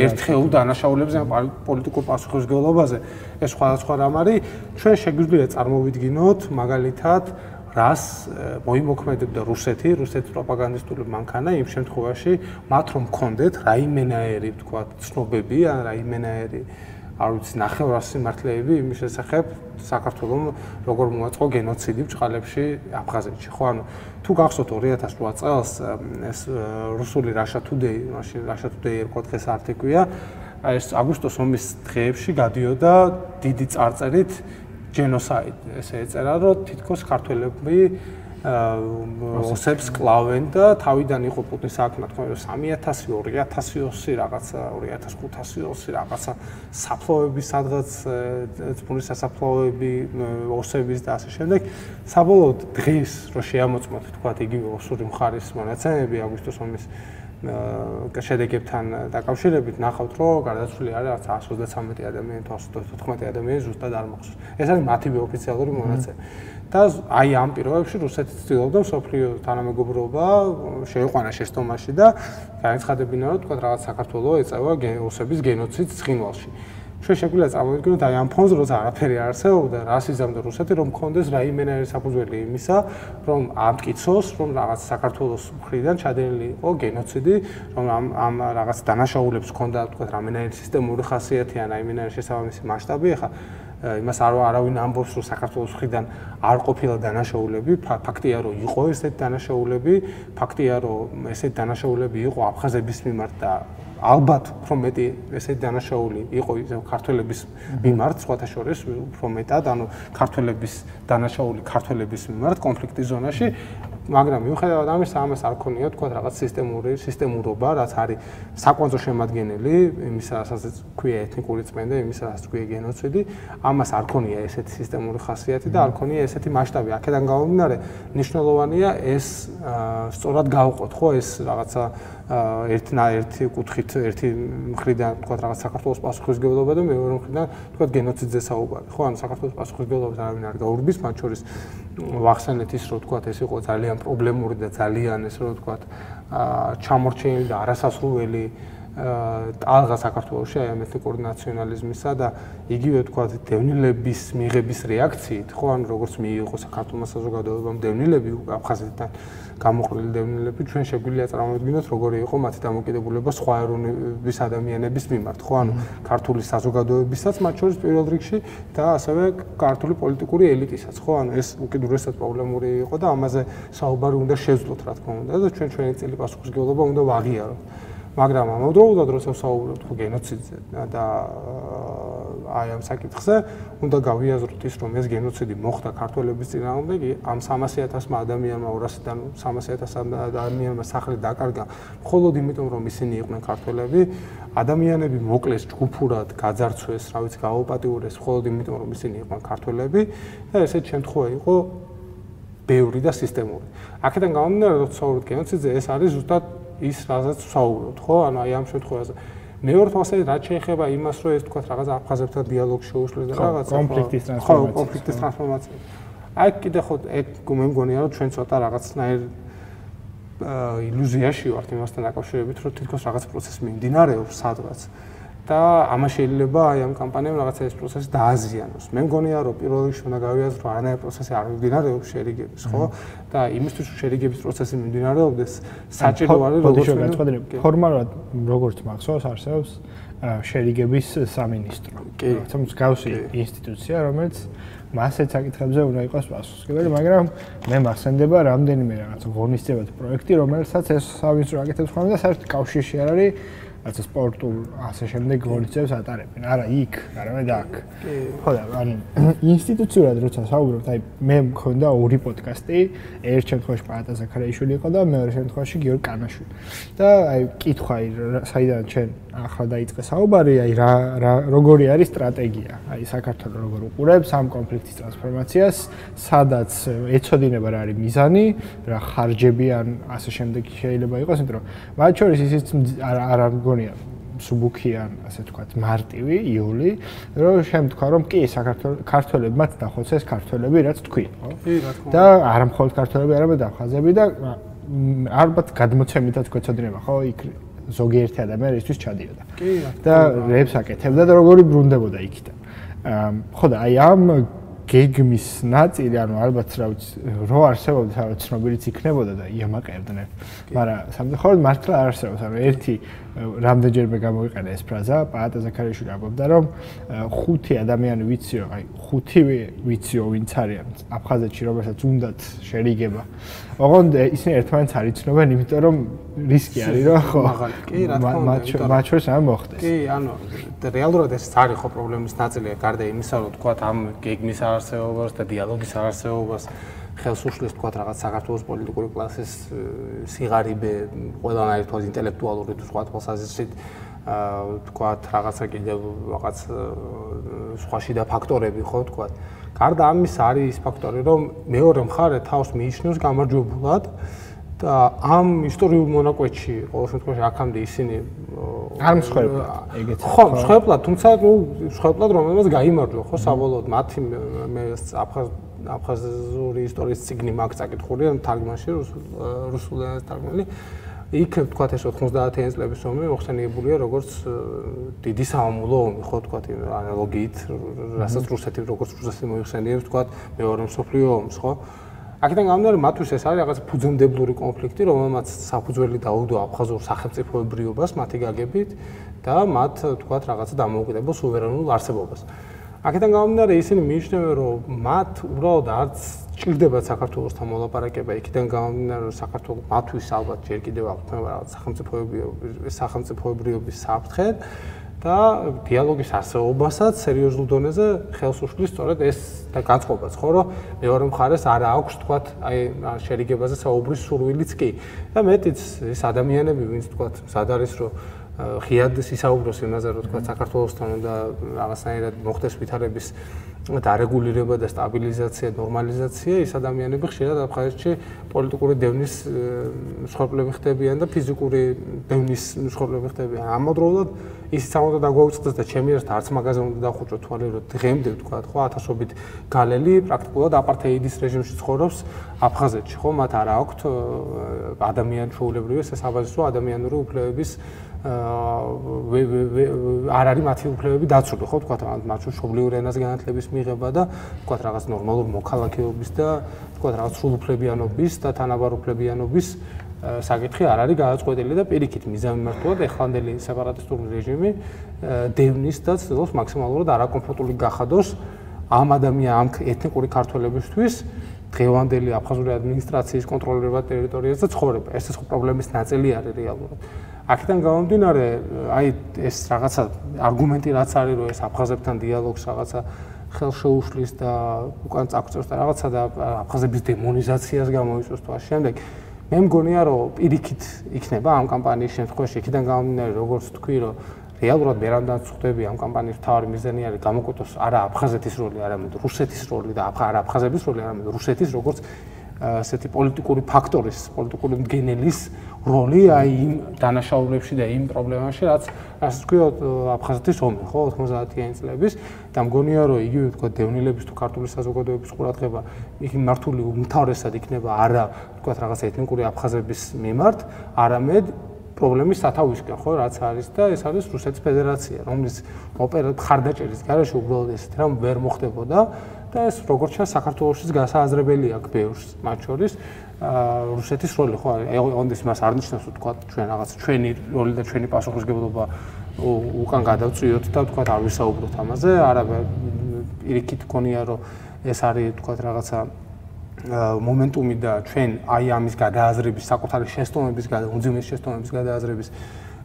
ერთხელ დანაშაულებზე, პოლიტიკურ პასუხისმგებლობაზე, ეს სხვადასხვა რამ არის. ჩვენ შეგვიძლია წარმოვიდგინოთ, მაგალითად, რას მოიმოქმედებდა რუსეთი, რუსეთის პროპაგანდისტული მანქანა იმ შემთხვევაში, მათ რომ კონდეთ რაიმენაერი, თქვა, ცნობები ან რაიმენაერი არ ვიცი, ნახევრად სიმართლეები იმის შესახებ საქართველოს როგორ მოაწყო გენოციდი ბჭყალებში აფხაზეთში, ხო? ანუ თუ გახსოვთ 2008 წელს ეს რუსული Russia Today, მაშინ Russia Today ერქვა დღეს არტიკვია, ეს აგვისტოს ომის დღეებში გადიოდა დიდი წარწერით genocide, ესე ეწერა, რომ თითქოს ქართველები ოსებს კლავენ და თავიდან იყო პუტინის საქმე. თქო 3000 2000 რაღაცა 2500 რაღაცა საფლავები სადღაც ძმურის სასაფლავები ოსების და ასე შემდეგ. საბოლოოდ დღეს რო შეამოწმოთ თქვა იგივე ოსური მხარის მონაცემები აგვისტოს ომის შედეგებთან დაკავშირებით ნახავთ რომ გარდაცვლილი არის 133 ადამიანი 114 ადამიანი ზუსტად არ მახსოვს ეს არის მათივე ოფიციალური მონაცემები და აი ამ პირობებში რუსეთი ცდილობდა სოფლიო თანამეგობრობა შეიყვანა შეცდომაში და განაცხადებინა რომ თქვა რაღაც საქართველოს ეწევა ოსების გენოციდს ცხინვალში. ჩვენ შეგვიძლია წარმოვიდგინოთ აი ამ ფონზე როცა არაფერი არსებობდა რასიზმ და რუსეთი რომ მქონდეს რაიმენერი საფუძველი იმისა რომ ამტკიცოს რომ რაღაც საქართველოს მხრიდან ჩადენილი იყო გენოციდი რომ ამ ამ რაღაც დანაშაულებს ჰქონდა თქვა რამენერი სისტემური ხასიათი ან რაიმენერი შესაბამისი მასშტაბი ახლა იმას არ არავინ ამბობს რომ საქართველოს მხრიდან არ ყოფილა დანაშაულები ფაქტია რომ იყო ესეთი დანაშაულები ფაქტია რომ ესეთი დანაშაულები იყო აფხაზების მიმართ და ალბათ უფრო მეტი ესეთი დანაშაული იყო ქართველების მიმართ სხვათა შორის უფრო მეტად ანუ ქართველების დანაშაული ქართველების მიმართ კონფლიქტის ზონაში მაგრამ მიუხედავად ამისა ამას არ ქონია თქვა რაღაც სისტემური სისტემურობა რაც არის საკვანძო შემადგენელი იმისა რასაც ქვია ეთნიკური წმენდა იმისა რასაც ქვია გენოციდი ამას არ ქონია ესეთი სისტემური ხასიათი და არ ქონია ესეთი მასშტაბი. აქედან გამომდინარე მნიშვნელოვანია ეს სწორად გავყოთ ხო? ეს რაღაცა ერთ ერთი კუთხით ერთი მხრიდან თქვა რაღაც საქართველოს პასუხისგებლობა და მეორე მხრიდან თქვა გენოციდზე საუბარი ხო? ანუ საქართველოს პასუხისგებლობას არავინ არ გაურბის მათ შორის ვახსენეთ ის რომ თქვა ეს იყო ძალიან პრობლემური და ძალიან ეს რომ თქვა ჩამორჩენილი და არასასრულელი ტალღა საქართველოსში აი ამ ეთნიკური ნაციონალიზმისა და იგივე თქვა დევნილების მიღების რეაქციით ხო ანუ როგორც მიიღო საქართველოს საზოგადოებამ დევნილები აფხაზეთთან გამოყრილი დევნილები ჩვენ შეგვიძლია წარმოვიდგინოთ როგორი იყო მათი დამოკიდებულება სხვა ეროვნების ადამიანების მიმართ ხო ანუ ქართული საზოგადოებისაც მათ შორის პირველ რიგში და ასევე ქართული პოლიტიკური ელიტისაც ხო ანუ ეს უკიდურესად პრობლემური იყო და ამაზე საუბარი უნდა შეძლოთ რა თქმა უნდა და ჩვენ ჩვენი წელი პასუხისგებლობა უნდა ვაღიაროთ მაგრამ ამავდროულად როცა ვსაუბრობთ ხო გენოციდზე და აი ამ საკითხზე უნდა გავიაზროთ ის რომ ეს გენოციდი მოხდა ქართველების წინააღმდეგ. ამ 300.000 ადამიანმა 200-დან 300.000 ადამიანმა სახლი დაკარგა. მხოლოდ იმიტომ რომ ისინი იყვნენ ქართველები. ადამიანები მოკლეს ჯგუფურად გაძარცვეს რა ვიცი გაოპატიურეს მხოლოდ იმიტომ რომ ისინი იყვნენ ქართველები და ესეთ შემთხვევა იყო ბევრი და სისტემური. აქედან გამომდინარე რომ ცხოვრობთ გენოციდზე ეს არის ზუსტად ის რაზეც ვსაუბრობთ, ხო? ანუ აი ამ შემთხვევაზე მეორე თვალსაჩინო რაც შეეხება იმას, რომ ეს თქვა რაღაც აფხაზებთან დიალოგში შეუშლის და რაღაც კონფლიქტის ტრანსფორმაცია. ხო, კონფლიქტის ტრანსფორმაცია. აი კიდე ხო ეგ მე მგონია რომ ჩვენ ცოტა რაღაცნაირ ილუზიაში ვართ იმასთან დაკავშირებით, რომ თითქოს რაღაც პროცესი მიმდინარეობს სადღაც. და ამას შეიძლება აი ამ კამპანიამ რაღაცა ეს პროცესი დააზიანოს. მე მგონია რომ პირველ რიგში უნდა გავიაზრო არანაირი პროცესი არ მიმდინარეობს შერიგების, ხო? და იმისთვის რომ შერიგების პროცესი მიმდინარეობდეს, საჭირო არის როგორც ვეცხოვდი, ფორმალურად როგორც მახსოვს არსებობს შერიგების სამინისტრო. კი, თუმცა მსგავსი ინსტიტუცია, რომელიც მასეთ საკითხებზე უნდა იყოს პასუხისმგებელი, მაგრამ მე მახსენდება რამდენიმე რაღაცა ღონისძიებათა პროექტი, რომელსაც ეს სამინისტრო აკეთებს ხოლმე და საერთოდ კავშირში არ არის რაც სპორტულ ასე შემდეგ გონიცებს ატარებენ. არა იქ, არამედ აქ. კი. ხო და ანუ ინსტიტუციურად როცა საუბრობთ, აი მე მქონდა ორი პოდკასტი, ერთ შემთხვევაში პაატა ზაქარიაშვილი იყო და მეორე შემთხვევაში გიორგი კანაშვილი. და აი კითხვა საიდან ჩვენ ახლა დაიწყე საუბარი, აი რა რა როგორი არის სტრატეგია? აი საქართველოს როგორ უყურებს ამ კონფლიქტის ტრანსფორმაციას, სადაც ეცოდინება რა არის მიზანი, რა ხარჯები ან ასე შემდეგ შეიძლება იყოს, იმიტომ რომ მათ შორის ისიც არ არ მგონია სუბუქიან, ასე ვთქვათ, მარტივი იული, რომ შემთქვა რომ კი საქართველოს ქართველებმაც დახოცეს ქართველები, რაც თქვი, ხო? კი, რა თქმა უნდა. და არ მხოლოდ ქართველები, არამედ აფხაზები და ალბათ გადმოცემითაც გვეცოდინება, ხო, იქ ზოგიერთი ადამიანი ისთვის ჩადიოდა. კი, და რეებს აკეთებდა და როგორი ბრუნდებოდა იქიდან. ხო და აი ამ გეგმის ნაწილი, ანუ ალბათ რა ვიცი, რო არსებობდა, რა ცნობილიც იქნებოდა და იამაყერდნენ. მაგრამ სამწუხაროდ მართლა არ არსებობს, ანუ ერთი რამდენჯერმე გამოიყენა ეს ფრაზა, პაატა ზაქარიშვილი ამბობდა, რომ ხუთი ადამიანი ვიციო, აი ხუთივე ვიციო ვინც არიან აფხაზეთში, რომელსაც უნდათ შერიგება. ოღონდ ისინი ერთმანეთს არ იცნობენ, იმიტომ რომ რისკი არის, რომ ხო. კი, რა თქმა უნდა, მათ შორის არ მოხდეს. კი, ანუ რეალურად ეს არის ხო პრობლემის ნაწილია, გარდა იმისა, რომ თქვა ამ გეგმის არსებობას და დიალოგის არსებობას ხელს უშლის თქვა რაღაც საქართველოს პოლიტიკური კლასის სიღარიბე ყველანაირ თვალს ინტელექტუალური სხვა თვალსაზრისით აა თქვა რაღაცა კიდევ რაღაც სხვა შიდა ფაქტორები ხო თქვა გარდა ამის არის ის ფაქტორი რომ მეორე მხარე თავს მიიჩნევს გამარჯვებულად და ამ ისტორიულ მონაკვეთში ყოველ შემთხვევაში აქამდე ისინი არ მსხვერპლად ეგეც ხო მსხვერპლად თუმცა ნუ მსხვერპლად რომელსაც გამოიმარჯვა ხო საბოლოოდ მათი მე აფხაზ აფხაზური ისტორიის ციგნი მაქვს წაკითხული ან თარგმანში რუსულ ენაზე თარგმნილი იქ თქვა ეს 90-იანი წლების ომი მოხსენიებულია როგორც დიდი სამამულო ომი ხო თქვა ანალოგიით რასაც რუსეთი როგორც რუსეთი მოიხსენიებს თქვა მეორე მსოფლიო ომს ხო აქედან გამომდინარე მათთვის ეს არის რაღაც ფუძემდებლური კონფლიქტი რომელმაც საფუძველი დაუდო აფხაზურ სახელმწიფოებრიობას მათი გაგებით და მათ თქვა რაღაცა დამოუკიდებელ სუვერენულ არსებობას. აქედან გამომდინარე ისინი მიიჩნევენ რომ მათ უბრალოდ არც ჭირდება საქართველოსთან მოლაპარაკება იქიდან გამომდინარე რომ საქართველოს მათთვის ალბათ ჯერ კიდევ აქვს რაღაც სახელმწიფოების სახელმწიფოებრიობის საფრთხე და დიალოგის არსებობასაც სერიოზულ დონეზე ხელს უშლის სწორედ ეს და განწყობაც ხო რომ მეორე მხარეს არ აქვს თქვა აი შერიგებაზე საუბრის სურვილიც კი და მეტიც ეს ადამიანები ვინც თქვა სად არის რომ ღიად ისაუბროს იმაზე, რომ თქვა საქართველოსთან და რაღაცნაირად მოხდეს ვითარების დარეგულირება და სტაბილიზაცია, ნორმალიზაცია, ის ადამიანები ხშირად აფხაზეთში პოლიტიკური დევნის მსხვერპლები ხდებიან და ფიზიკური დევნის მსხვერპლები ხდებიან. ამავდროულად ის სამოდა დაგვაუწყდეს და ჩემი ერთ არც მაგაზე უნდა დახუჭო თვალე, რომ დღემდე თქვა, ხო, ათასობით გალელი პრაქტიკულად აპარტეიდის რეჟიმში ცხოვრობს აფხაზეთში, ხო, მათ არ აქვთ ადამიანური ჩვეულებრივი სასაბაზრო ადამიანური უფლებების არ არის მათი უფლებები დაცული, ხო, თქვა, მათ შობლიურ ენაზე განათლების მიღება და თქვა რაღაც ნორმალურ მოქალაქეობის და თქვა რაღაც სრულუფლებიანობის და თანაბარუფლებიანობის საკითხი არ არის გააწყვეტილი და პირიქით მიზანმიმართულად ეხლანდელი სეპარატისტული რეჟიმი დევნის და ცდილობს მაქსიმალურად არაკომფორტული გახადოს ამ ადამიან ამ ეთნიკური ქართველებისთვის დღევანდელი აფხაზური ადმინისტრაციის კონტროლირება ტერიტორიაზე ცხოვრება. ეს ეს პრობლემის ნაწილი არის რეალურად. აქედან გამომდინარე, აი ეს რაღაცა არგუმენტი რაც არის, რომ ეს აფხაზებთან დიალოგს რაღაცა ხელშეუშლის და უკან წაკწევს და რაღაცა და აფხაზების დემონიზაციას გამოიწვევს თუ ამ შემდეგ მე მგონია რომ პირიქით იქნება ამ კამპანიის შემთხვევაში. იქიდან გამომდინარე როგორც თქვი რომ რეალურად ვერანდან წხვდები ამ კამპანიის თავი მიზანი არის გამოკვეთოს არა აფხაზეთის როლი, არამედ რუსეთის როლი და არა აფხაზების როლი, არამედ რუსეთის როგორც ასეთი პოლიტიკური ფაქტორის, პოლიტიკური მდგენელის როლი აი იმ დანაშაულებში და იმ პრობლემებში, რაც ასე ვთქვიოთ, აფხაზეთის ომი, ხო, 90-იანი წლების და მგონია, რომ იგივე თქვა დევნილების თუ ქართული საზოგადოების ყურადღება იქ მართული უმთავრესად იქნება არა თქვა რაღაც ეთნიკური აფხაზების მიმართ, არამედ პრობლემის სათავისკენ, ხო, რაც არის და ეს არის რუსეთის ფედერაცია, რომლის ოპერატ ხარდაჭერის garaშე უბრალოდ ეს რამ ვერ მოხდებოდა. და ეს როგორც ჩანს საქართველოსიც გასააზრებელი აქვს ბევრს მათ შორის რუსეთის როლი ხო? ონდეს მას არ ნიშნავს თქვა ჩვენ რაღაც ჩვენი როლი და ჩვენი პასუხისგებლობა უკან გადავწიოთ და თქვა არ ვისაუბროთ ამაზე. არაბა პირიქით გქონია რომ ეს არის თქვა რაღაცა მომენტუმი და ჩვენ აი ამის გადააზრების საკუთარი შეცდომების გადა უძიმეს შეცდომების გადააზრების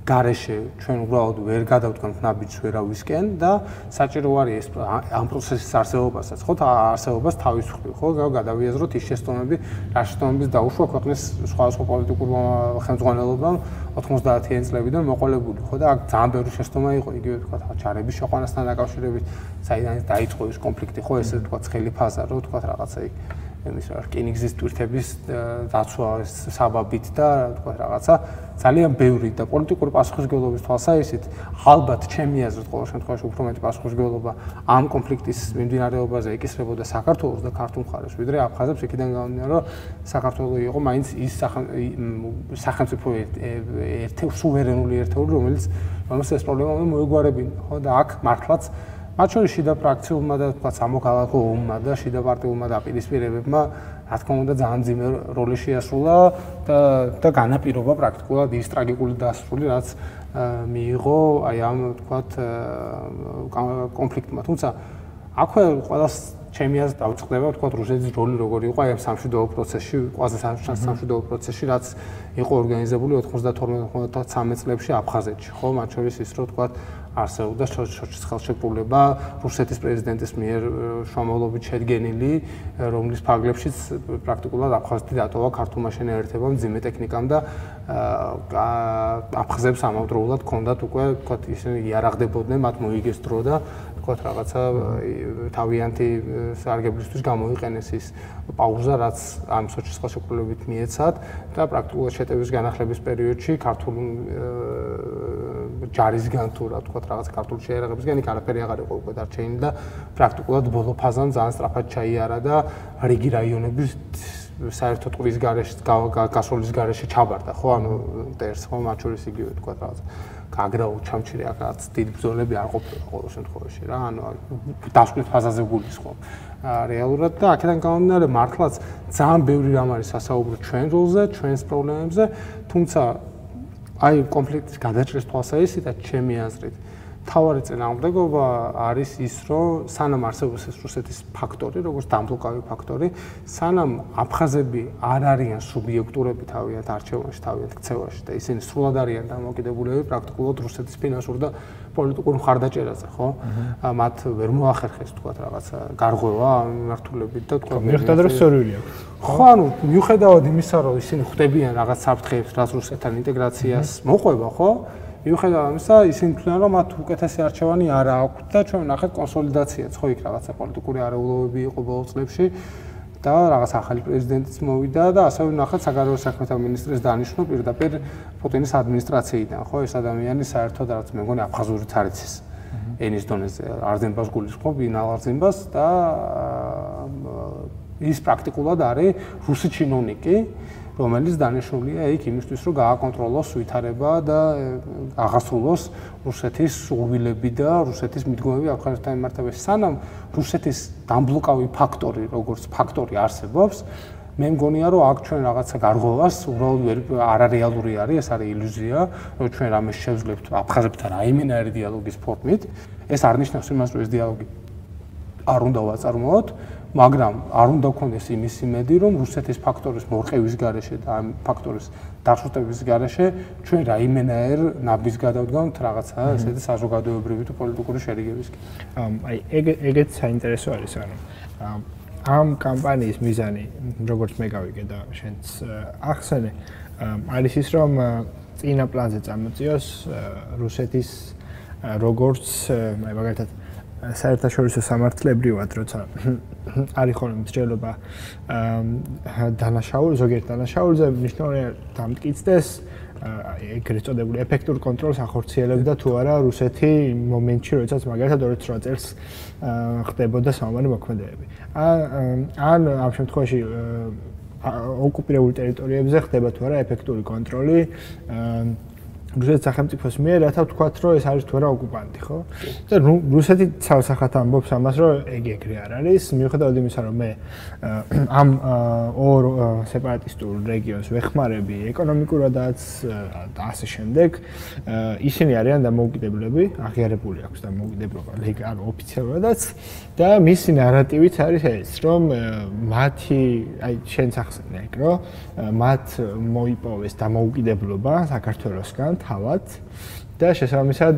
გარეშე ჩვენ უბრალოდ ვერ გადავდგანთ ნაბიჯს ვერავისკენ და საჭირო არის ეს ამ პროცესის არსებობასაც. ხო არსებობას თავის ხვდი ხო? გადავიაზროთ ის შეცდომები რა შეცდომების დაუშვა ქვეყნის სხვადასხვა პოლიტიკურ ხელმძღვანელობამ 90-იანი წლებიდან მოყოლებული ხო? და აქ ძალიან ბევრი შეცდომა იყო იგივე თქვა ჩარების შეყვანასთან დაკავშირებით საიდან დაიწყო ეს კონფლიქტი ხო? ესე თქვა ცხელი ფაზა რო თქვა რაღაცა იქ იმის რა რკინიგზის ტვირთების დაცვა საბაბით და თქვა რაღაცა ძალიან ბევრი და პოლიტიკური პასუხისგებლობის თვალსაჩინით ალბათ ჩემი აზრით ყოველ შემთხვევაში უფრო მეტი პასუხისგებლობა ამ კონფლიქტის მიმდინარეობაზე ეკისრებოდა საქართველოს და ქართულ მხარეს ვიდრე აფხაზებს იქიდან გამომდინარე რომ საქართველოს იყო მაინც ის სახელმწიფო ერთე სუვერენული ერთეული რომელიც რომელსაც ეს პრობლემა უნდა მოეგვარებინა ხო და აქ მართლაც მათ შორის შიდა ფრაქციულმა და თქვა სამოქალაქო ომმა და შიდა პარტიულმა დაპირისპირებებმა რა თქმა უნდა ძალიან ძიმე როლი შეასრულა და და განაპირობა პრაქტიკულად ის ტრაგიკული დასრული რაც მიიღო აი ამ თქვა კონფლიქტმა. თუმცა აქვე ყველას ჩემი აზრით დავწყდება თქვა რუსეთის როლი როგორი იყო აი ამ სამშვიდობო პროცესში ყველაზე სამშვიდობო პროცესში რაც იყო ორგანიზებული 92-93 წლებში აფხაზეთში ხო? მათ შორის ის რო თქვა არსებობდა ხელშეკრულება. რუსეთის პრეზიდენტის მიერ შრომოლობით შედგენილი, რომლის ფარგლებშიც პრაქტიკულად აფხაზეთი დატოვა ქართულმა შენერეთებამ ძიმე ტექნიკამ და აფხაზებს ამავდროულად ჰქონდათ უკვე თქვათ ისინი იარაღდებოდნენ, მათ მოიგეს დრო და თქვათ რაღაცა თავიანთი სარგებლისთვის გამოიყენეს ის პაუზა, რაც ამ სოჩის ხელშეკრულებით მიეცათ და პრაქტიკულად შეტევის განახლების პერიოდში ქართული ჯარისგან თუ რა თქვა რაღაც ქართული შეერაღებისგან იქ არაფერი აღარ იყო უკვე დარჩენილი და პრაქტიკულად ბოლო ფაზამ ძალიან სწრაფად ჩაიარა და რიგი რაიონების საერთოდ ყრის გარეშე გასოლის გარეშე ჩაბარდა ხო? ანუ ტერს ხო? მათ შორის იგივე თქვა რაღაც გაგრაულ ჩამჩირი აქაც დიდ ბრძოლები არ ყოფილა ყოველ შემთხვევაში რა ანუ დასკვნის ფაზაზე გულისხმობ რეალურად და აქედან გამომდინარე მართლაც ძალიან ბევრი რამ არის სასაუბრო ჩვენ როლზე ჩვენს პრობლემებზე თუმცა აი კონფლიქტის გადაჭრის თვალსაზრისით ჩემი აზრით თავარი წინააღმდეგობა არის ის, რომ სანამ არსებობს ეს რუსეთის ფაქტორი, როგორც დამბლოკავი ფაქტორი, სანამ აფხაზები არ არიან სუბიექტურები თავიანთ არჩევანში, თავიანთ ქცევაში და ისინი სრულად არიან დამოკიდებულები პრაქტიკულად რუსეთის ფინანსურ და პოლიტიკურ მხარდაჭერაზე, ხო? მათ ვერ მოახერხეს თქვა რაღაცა გარღვევა მიმართულებით და თქვა მიხვდათ რომ სორიულია. ხო, ანუ მიუხედავად იმისა, რომ ისინი ხვდებიან რაღაც საფრთხეებს, რაც რუსეთთან ინტეგრაციას მოყვება, ხო? მიუხედავად ამისა, ისინი თვლიან, რომ მათ უკეთესი არჩევანი არ აქვთ და ჩვენ ნახეთ კონსოლიდაციაც, ხო, იქ რაღაცა პოლიტიკური არეულობები იყო ბოლო წლებში და რაღაც ახალი პრეზიდენტიც მოვიდა და ასევე ნახეთ საგარეო საქმეთა მინისტრის დანიშნვა პირდაპირ პუტინის ადმინისტრაციიდან, ხო, ეს ადამიანი საერთოდ რაღაც მე მგონი აფხაზურიც არ იცის. ენის დონეზე არძენბას გულისხმობ, ინალარძენბას და ის პრაქტიკულად არის რუსი ჩინოვნიკი. რომელიც დანიშნულია იქ იმისთვის, რომ გააკონტროლოს ვითარება და აღასრულოს რუსეთის სურვილები და რუსეთის მიდგომები აფხაზეთთან მიმართებაში. სანამ რუსეთის დამბლოკავი ფაქტორი, როგორც ფაქტორი არსებობს, მე მგონია, რომ აქ ჩვენ რაღაცა გარღვევას უბრალოდ არარეალური არის, ეს არის ილუზია, რომ ჩვენ რამე შევძლებთ აფხაზებთან აიმენარი დიალოგის ფორმით. ეს არ ნიშნავს იმას, რომ ეს დიალოგი არ უნდა ვაწარმოოთ, მაგრამ არ უნდა გქონდეს იმის იმედი, რომ რუსეთის ფაქტორის მორყევის garaშე და ამ ფაქტორის დაშრუტების garaშე ჩვენ რაიმენაერ ნაბის გადავდგამთ რაღაცა ესეთი საზოგადოებრივი თუ პოლიტიკური შერიგებისკენ. აი ეგ ეგეც საინტერესო არის, ანუ ამ კამპანიის მიზანი, როგორც მე გავიგე და შენც ახსენე, არის ის, რომ წინა პლანზე წამოწიოს რუსეთის როგორც აი მაგალითად საერთაშორისო სამართლებრივად როცა არის ხოლმე მსჯელობა დანაშაულ ზოგიერთ დანაშაულზე მნიშვნელოვანია დამტკიცდეს ეგრეთ წოდებული ეფექტურ კონტროლს ახორციელებდა თუ არა რუსეთი მომენტში როდესაც მაგალითად 28 წელს ხდებოდა საომარი მოქმედებები. ან ამ შემთხვევაში ოკუპირებულ ტერიტორიებზე ხდება თუ არა ეფექტური კონტროლი რუსეთის სახელმწიფოს მიერ რათა ვთქვათ, რომ ეს არის თუ არა ოკუპანტი, ხო? და რუსეთი ცალსახად ამბობს ამას, რომ ეგ ეგრე არ არის, მიუხედავად იმისა, რომ მე ამ ორ სეპარატისტულ რეგიონს ვეხმარები ეკონომიკურადაც და ასე შემდეგ, ისინი არიან დამოუკიდებლები, აღიარებული აქვს დამოუკიდებლობა ლეგალ ოფიციალურადაც და მისი ნარატივიც არის ეს, რომ მათი, აი შენც ახსენე ეგ, რომ მათ მოიპოვეს დამოუკიდებლობა საქართველოსგან თავად და შესაბამისად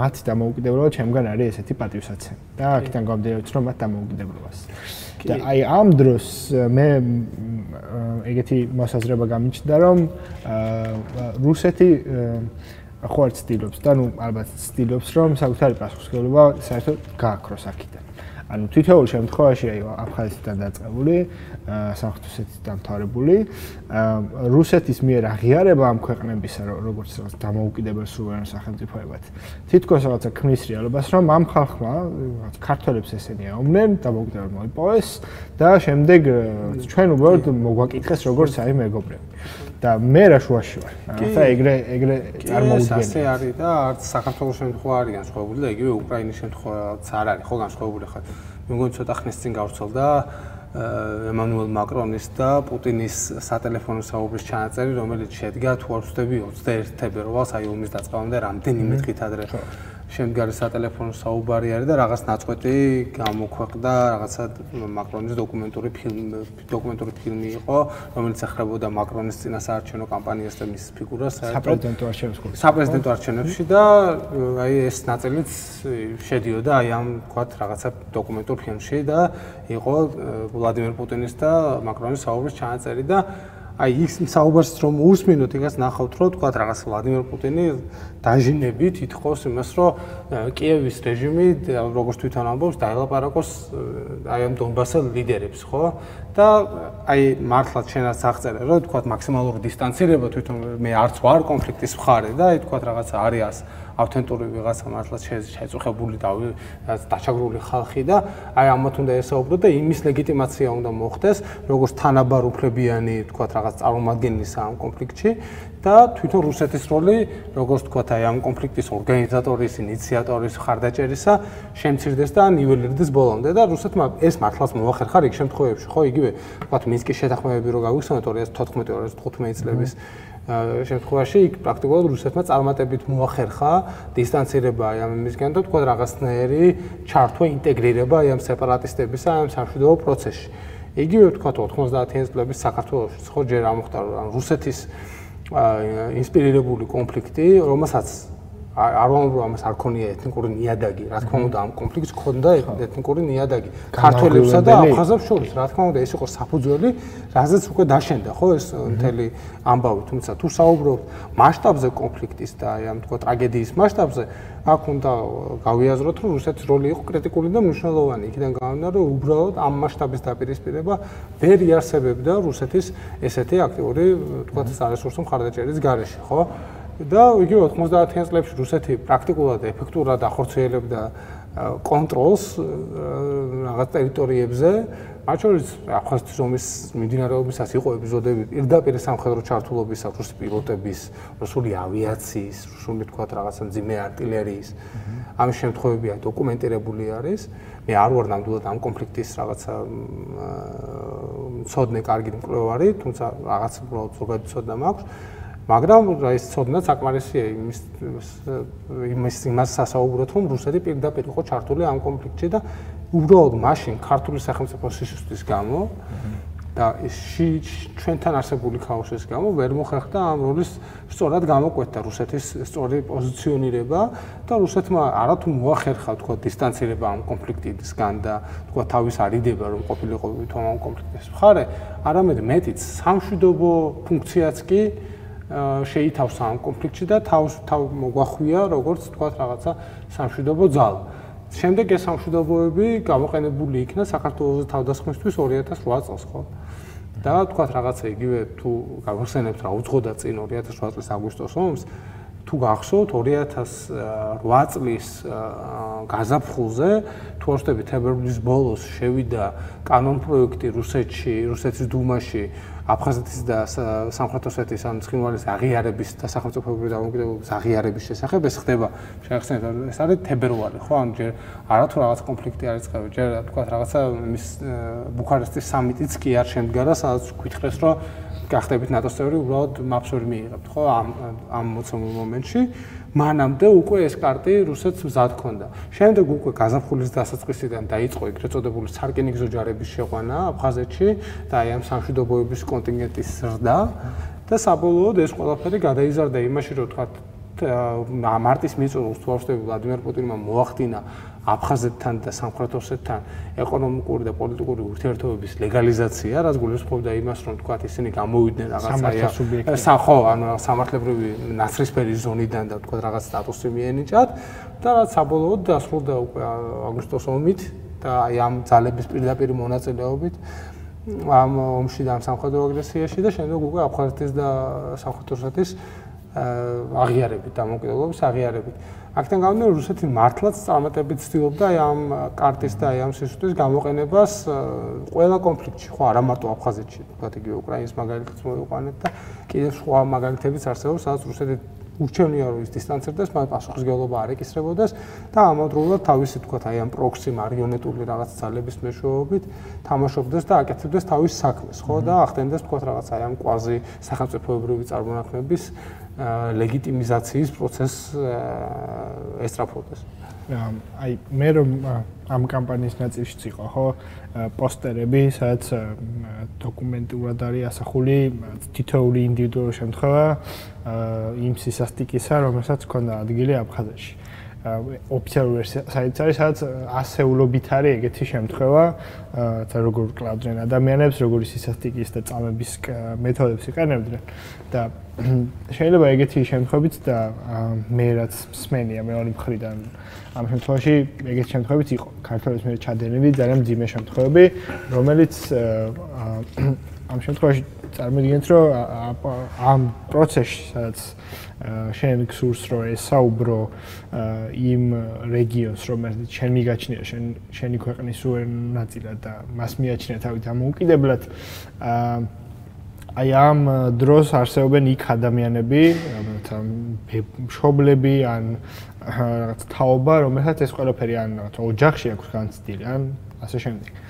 მათ დამოუკიდებლობა ჩემგან არის ესეთი პატივსაცემი და აქედან გამომდინარეობს რომ მათ დამოუკიდებლობას. და აი ამ დროს მე ეგეთი მოსაზრება გამიჩნდა რომ რუსეთი ხო არ ცდილობს და ნუ ალბათ ცდილობს რომ საკუთარი პასუხისმგებლობა საერთოდ გააქროს აქედან ანუ თითოეულ შემთხვევაში აი აფხაზეთიდან დაწყებული, სამხრეთ ოსეთიდან თარებული, რუსეთის მიერ აღიარება ამ ქვეყნებისა როგორც რაღაც დამოუკიდებელ სუვერენ სახელმწიფოებად. თითქოს რაღაცა ქმნის რეალობას, რომ ამ ხალხმა რაღაც ქართველებს ესენი აუმნენ, დამოუკიდებელ მოიპოვეს და შემდეგ ჩვენ უბრალოდ მოგვაკითხეს როგორც აი მეგობრები. და მე რა შუაში ვარ. ახლა ეგრე ეგრე წარმოუდგენია. ასე არის და არც საქართველოს შემთხვევა არის განსხვავებული და იგივე უკრაინის შემთხვევაც არ არის ხო განსხვავებული ხარ. მე მგონი ცოტა ხნის წინ გავრცელდა ემანუელ მაკრონის და პუტინის სატელეფონო საუბრის ჩანაწერი, რომელიც შედგა თუ არ ვწდები 21 თებერვალს აი ომის დაწყებამდე რამდენიმე დღით ადრე. შემდგარი სატელეფონო საუბარი არის და რაღაც ნაწყვეტი გამოქვეყნდა რაღაცა მაკრონის დოკუმენტური ფილმი დოკუმენტური ფილმი იყო რომელიც ეხებოდა მაკრონის წინასაარჩევნო კამპანიას და მის ფიგურას საპრეზიდენტო არჩევნებში საპრეზიდენტო არჩევნებში და აი ეს ნაწილიც შედიოდა აი ამ თქვა რაღაცა დოკუმენტურ ფილმში და იყო ვლადიმერ პუტინის და მაკრონის საუბრის ჩანაწერი და აი ის საუბარს რომ უსმინოთ იგას ნახავთ რომ თქვა რაღაც ვლადიმერ პუტინი დაჟინებით ითხოვს იმას რომ კიევის რეჟიმი როგორც თვითონ ამბობს დაელაპარაკოს აი ამ დონბასელ ლიდერებს ხო? და აი მართლაც შენაც აღწერე რომ თქვა მაქსიმალური დისტანცირება თვითონ მე არც ვარ კონფლიქტის მხარე და აი თქვა რაღაცა არის ავთენტური ვიღაცა მართლაც შეწუხებული და დაჩაგრული ხალხი და აი ამათ უნდა ესაუბრო და იმის ლეგიტიმაცია უნდა მოხდეს როგორც თანაბარ უფლებიანი თქვა რაღაც წარმომადგენლის ამ კონფლიქტში და თვითონ რუსეთის როლი როგორც თქვა აი ამ კონფლიქტის ორგანიზატორის, ინიციატორის, ხარდაჭერისა შემცირდეს და ნიველირდეს ბოლომდე და რუსეთმა ეს მართლაც მოახერხა რიგ შემთხვევებში. ხო იგივე თქვა მინსკის შეთანხმებები რო გავიხსენოთ 2014-2015 წლების შემთხვევაში იქ პრაქტიკულად რუსეთმა წარმატებით მოახერხა დისტანცირება აი ამ იმისგან და თქვა რაღაცნაირი ჩართვა ინტეგრირება აი ამ სეპარატისტების აი ამ სამშვიდობო პროცესში. იგივე თქვა 90-იან წლების საქართველოს ხო ჯერ ამოხდა რუსეთის ინსპირირებული კონფლიქტი, რომელსაც არ ვამბობ ამას არ ქონია ეთნიკური ნიადაგი, რა თქმა უნდა ამ კონფლიქტს ქონდა ეთნიკური ნიადაგი. ქართველებსა და აფხაზებს შორის, რა თქმა უნდა ეს იყო საფუძველი, რაზეც უკვე დაშენდა ხო ეს მთელი ამბავი, თუმცა თუ საუბრობთ მასშტაბზე კონფლიქტის და აი ამ თქო ტრაგედიის მასშტაბზე, აქ უნდა გავიაზროთ, რომ რუსეთის როლი იყო კრიტიკული და მნიშვნელოვანი. იქიდან გამომდინარე, რომ უბრალოდ ამ მასშტაბის დაპირისპირება ვერ იარსებებდა რუსეთის ესეთი აქტიური თქო სარესურსო მხარდაჭერის გარეშე, ხო? და იგივე 90-იან წლებში რუსეთი პრაქტიკულად ეფექტურად ახორციელებდა კონტროლს რაღაც ტერიტორიებზე, მათ შორის აფხაზეთის ომის მიმდინარეობისას იყო ეპიზოდები პირდაპირ სამხედრო ჩართულობისა, რუსი პილოტების, რუსული ავიაციის, რუსული თქვა რაღაცა ძიმე артиლერიის. ამ შემთხვევებია დოკუმენტირებული არის. მე არ ვარ ნამდვილად ამ კონფლიქტის რაღაცა ცოდნე კარგი მკვლევარი, თუმცა რაღაც უბრალოდ ზოგადი ცოდნა მაქვს. მაგრამ რა ის ცოდნა საკმარისია იმის იმის იმას სასაუბროთ რომ რუსეთი პირდაპირ იყო ჩართული ამ კონფლიქტში და უბრალოდ მაშინ ქართული სახელმწიფო სისტემის გამო და ში ჩვენთან არსებული ქაოსის გამო ვერ მოხერხდა ამ როლის სწორად გამოკვეთა რუსეთის სწორი პოზიციონირება და რუსეთმა არათუ მოახერხა თქვა დისტანცირება ამ კონფლიქტისგან და თქვა თავის არიდება რომ ყოფილიყო თვითონ ამ კონფლიქტის მხარე არამედ მეტიც სამშვიდობო ფუნქციაც კი შეითავს ამ კონფლიქტში და თავს თავ მოგვახვია როგორც თქვა რაღაცა სამშვიდობო ძალა. შემდეგ ეს სამშვიდობოები გამოყენებული იქნა საქართველოს თავდასხმისთვის 2008 წელს, ხო? და თქვა რაღაცა იგივე თუ გავხსენებთ რა უძღოდა წინ 2008 წლის აგვისტოს ომს თუ გახსოვთ 2008 წლის გაზაფხულზე თუ არსებობთ თებერვლის ბოლოს შევიდა კანონ პროექტი რუსეთში, რუსეთის დუმაში აფხაზეთის და სამხრეთ ოსეთის ამ ცხინვალის აღიარების და სახელმწიფოებრივი დამოუკიდებლობის აღიარების შესახებ ეს ხდება. შეხსენებთ ეს არის თებერვალი ხო? ანუ ჯერ არათუ რაღაც კონფლიქტი არის წევი ჯერ თქვა რაღაცა მის ბუქარესტის სამიტიც კი არ შემდგარა სადაც გითხრეს რომ გახდებით ნატოს წევრი უბრალოდ მაპს ვერ მიიღებთ ხო ამ ამ მოცემულ მომენტში მანამდე უკვე ეს კარტი რუსეთს მზად ქონდა. შემდეგ უკვე გაზაფხულის დასაწყისიდან დაიწყო ეგრეთ წოდებული სარკინიგზო ჯარების შეყვანა აფხაზეთში და აი ამ სამშვიდობოების კონტინგენტის ზრდა და საბოლოოდ ეს ყველაფერი გადაიზარდა იმაში, რომ თქვა მარტის მიწურულს თუ არ ვშტები ვლადიმერ პუტინმა მოახდინა აფხაზეთთან და სამხრეთ ოსეთთან ეკონომიკური და პოლიტიკური ურთიერთობების ლეგალიზაცია, რაც გულისხმობდა იმას, რომ თქვა ისინი გამოვიდნენ რაღაცა სახო, ანუ სამართლებრივი ნაცრისფერი ზონიდან და თქვა რაღაც სტატუსი მიენიჭათ და რაც საბოლოოდ დასრულდა უკვე აგვისტოს ომით და აი ამ ძალების პირდაპირ მონაწილეობით ამ ომში და ამ სამხედრო აგრესიაში და შემდეგ უკვე აფხაზეთის და სამხედრო რუსეთის აღიარებით და მოკიდებლობის აღიარებით. აქედან გამომდინარე რუსეთი მართლაც წარმატებით ცდილობდა აი ამ კარტის და აი ამ სისუსტის გამოყენებას ყველა კონფლიქტში, ხო, არა მარტო აფხაზეთში, თქვათ იგივე უკრაინის მაგალითიც მოვიყვანეთ და კიდევ სხვა მაგალითებიც არსებობს, სადაც რუსეთი ურჩევნია რომ ის დისტანცირდეს, მაგრამ პასუხისგებლობა არ ეკისრებოდეს და ამავდროულად თავისი თქვათ აი ამ პროქსი მარიონეტული რაღაც ძალების მეშვეობით თამაშობდეს და აკეთებდეს თავის საქმეს, ხო და ახდენდეს თქვათ რაღაც აი ამ კვაზი სახელმწიფოებრივი წარმონაქმნების ლეგიტიმიზაციის პროცესს ესწრაფოდეს. აი მე რომ ამ კამპანიის ნაწილშიც იყო, ხო, პოსტერები, სადაც დოკუმენტურად არის ასახული თითოეული ინდივიდუალური შემთხვევა იმ სისასტიკისა, რომელსაც ქონდა ადგილი აფხაზეთში. ოფიციალური საიტი არის, სადაც ასეულობით არის ეგეთი შემთხვევა, და როგორ კლავდნენ ადამიანებს, როგორი სისასტიკის და წამების მეთოდებს იყენებდნენ. და [CLEARS THROAT] შეიძლება ეგეთი შემთხვევით და მე რაც მსმენია მეორე მხრიდან ამ შემთხვევაში ეგეთი შემთხვევით იყო. ქართულის მიერ ჩადენილი ძალიან ძიმე შემთხვევები, რომელიც ამ შემთხვევაში წარმოიდგინეთ, რომ ამ პროცესში, სადაც შენ გსურს რომ ესაუბრო იმ რეგიონს, რომელიც შენ მიგაჩნია, შენ შენი ქვეყნის უერ ნაწილად და მას მიაჩნია თავით ამოუკიდებლად, აი ამ დროს არსებობენ იქ ადამიანები, რომელიც ამ მშობლები ან რაღაც თაობა, რომელსაც ეს ყველაფერი ან რაღაც ოჯახში აქვს განცდილი, ან ასე შემდეგ.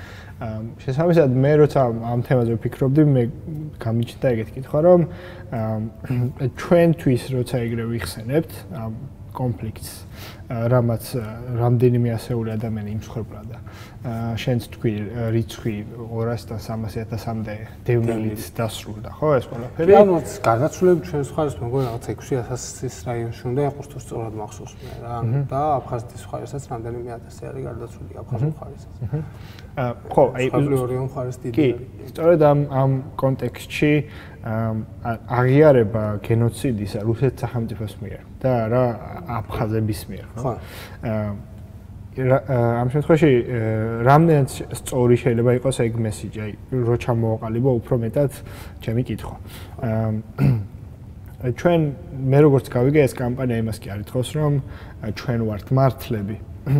შესაბამისად მე როცა ამ თემაზე ვფიქრობდი მე გამიჩნდა ეგეთი კითხვა რომ [CLEARS THROAT] ჩვენთვის როცა ეგრე ვიხსენებთ ამ კონფლიქტს რამაც რამდენიმე ასეული ადამიანი იმსხვერპლა და შენც თქვი რიცხვი 200-დან 300.000-მდე დევნილით დასრულდა ხო ეს ყველაფერი? ანუ გადაცვლები ჩვენ ხარეს მეგონა რაღაც 600-ის რაიონში უნდა იყოს თუ სწორად მახსოვს მე რა. და აფხაზეთის ხარესაც რამდენიმე ათასი არის გადაცვლილი აფხაზურ ხარესაც ხო აი ორი ხარეს დიდი არის სწორედ ამ ამ კონტექსტში აღიარება გენოციდისა რუსეთის სახელმწიფოს მიერ. და რა აფხაზების მიერ ხო? ამ შემთხვევაში რამდენად სწორი შეიძლება იყოს ეგ მესიჯი? აი რო ჩამოაყალიბო უფრო მეტად ჩემი კითხვა. ჩვენ მე როგორც გავიგე ეს კამპანია იმას კი არითხოს რომ ჩვენ ვართ მართლები.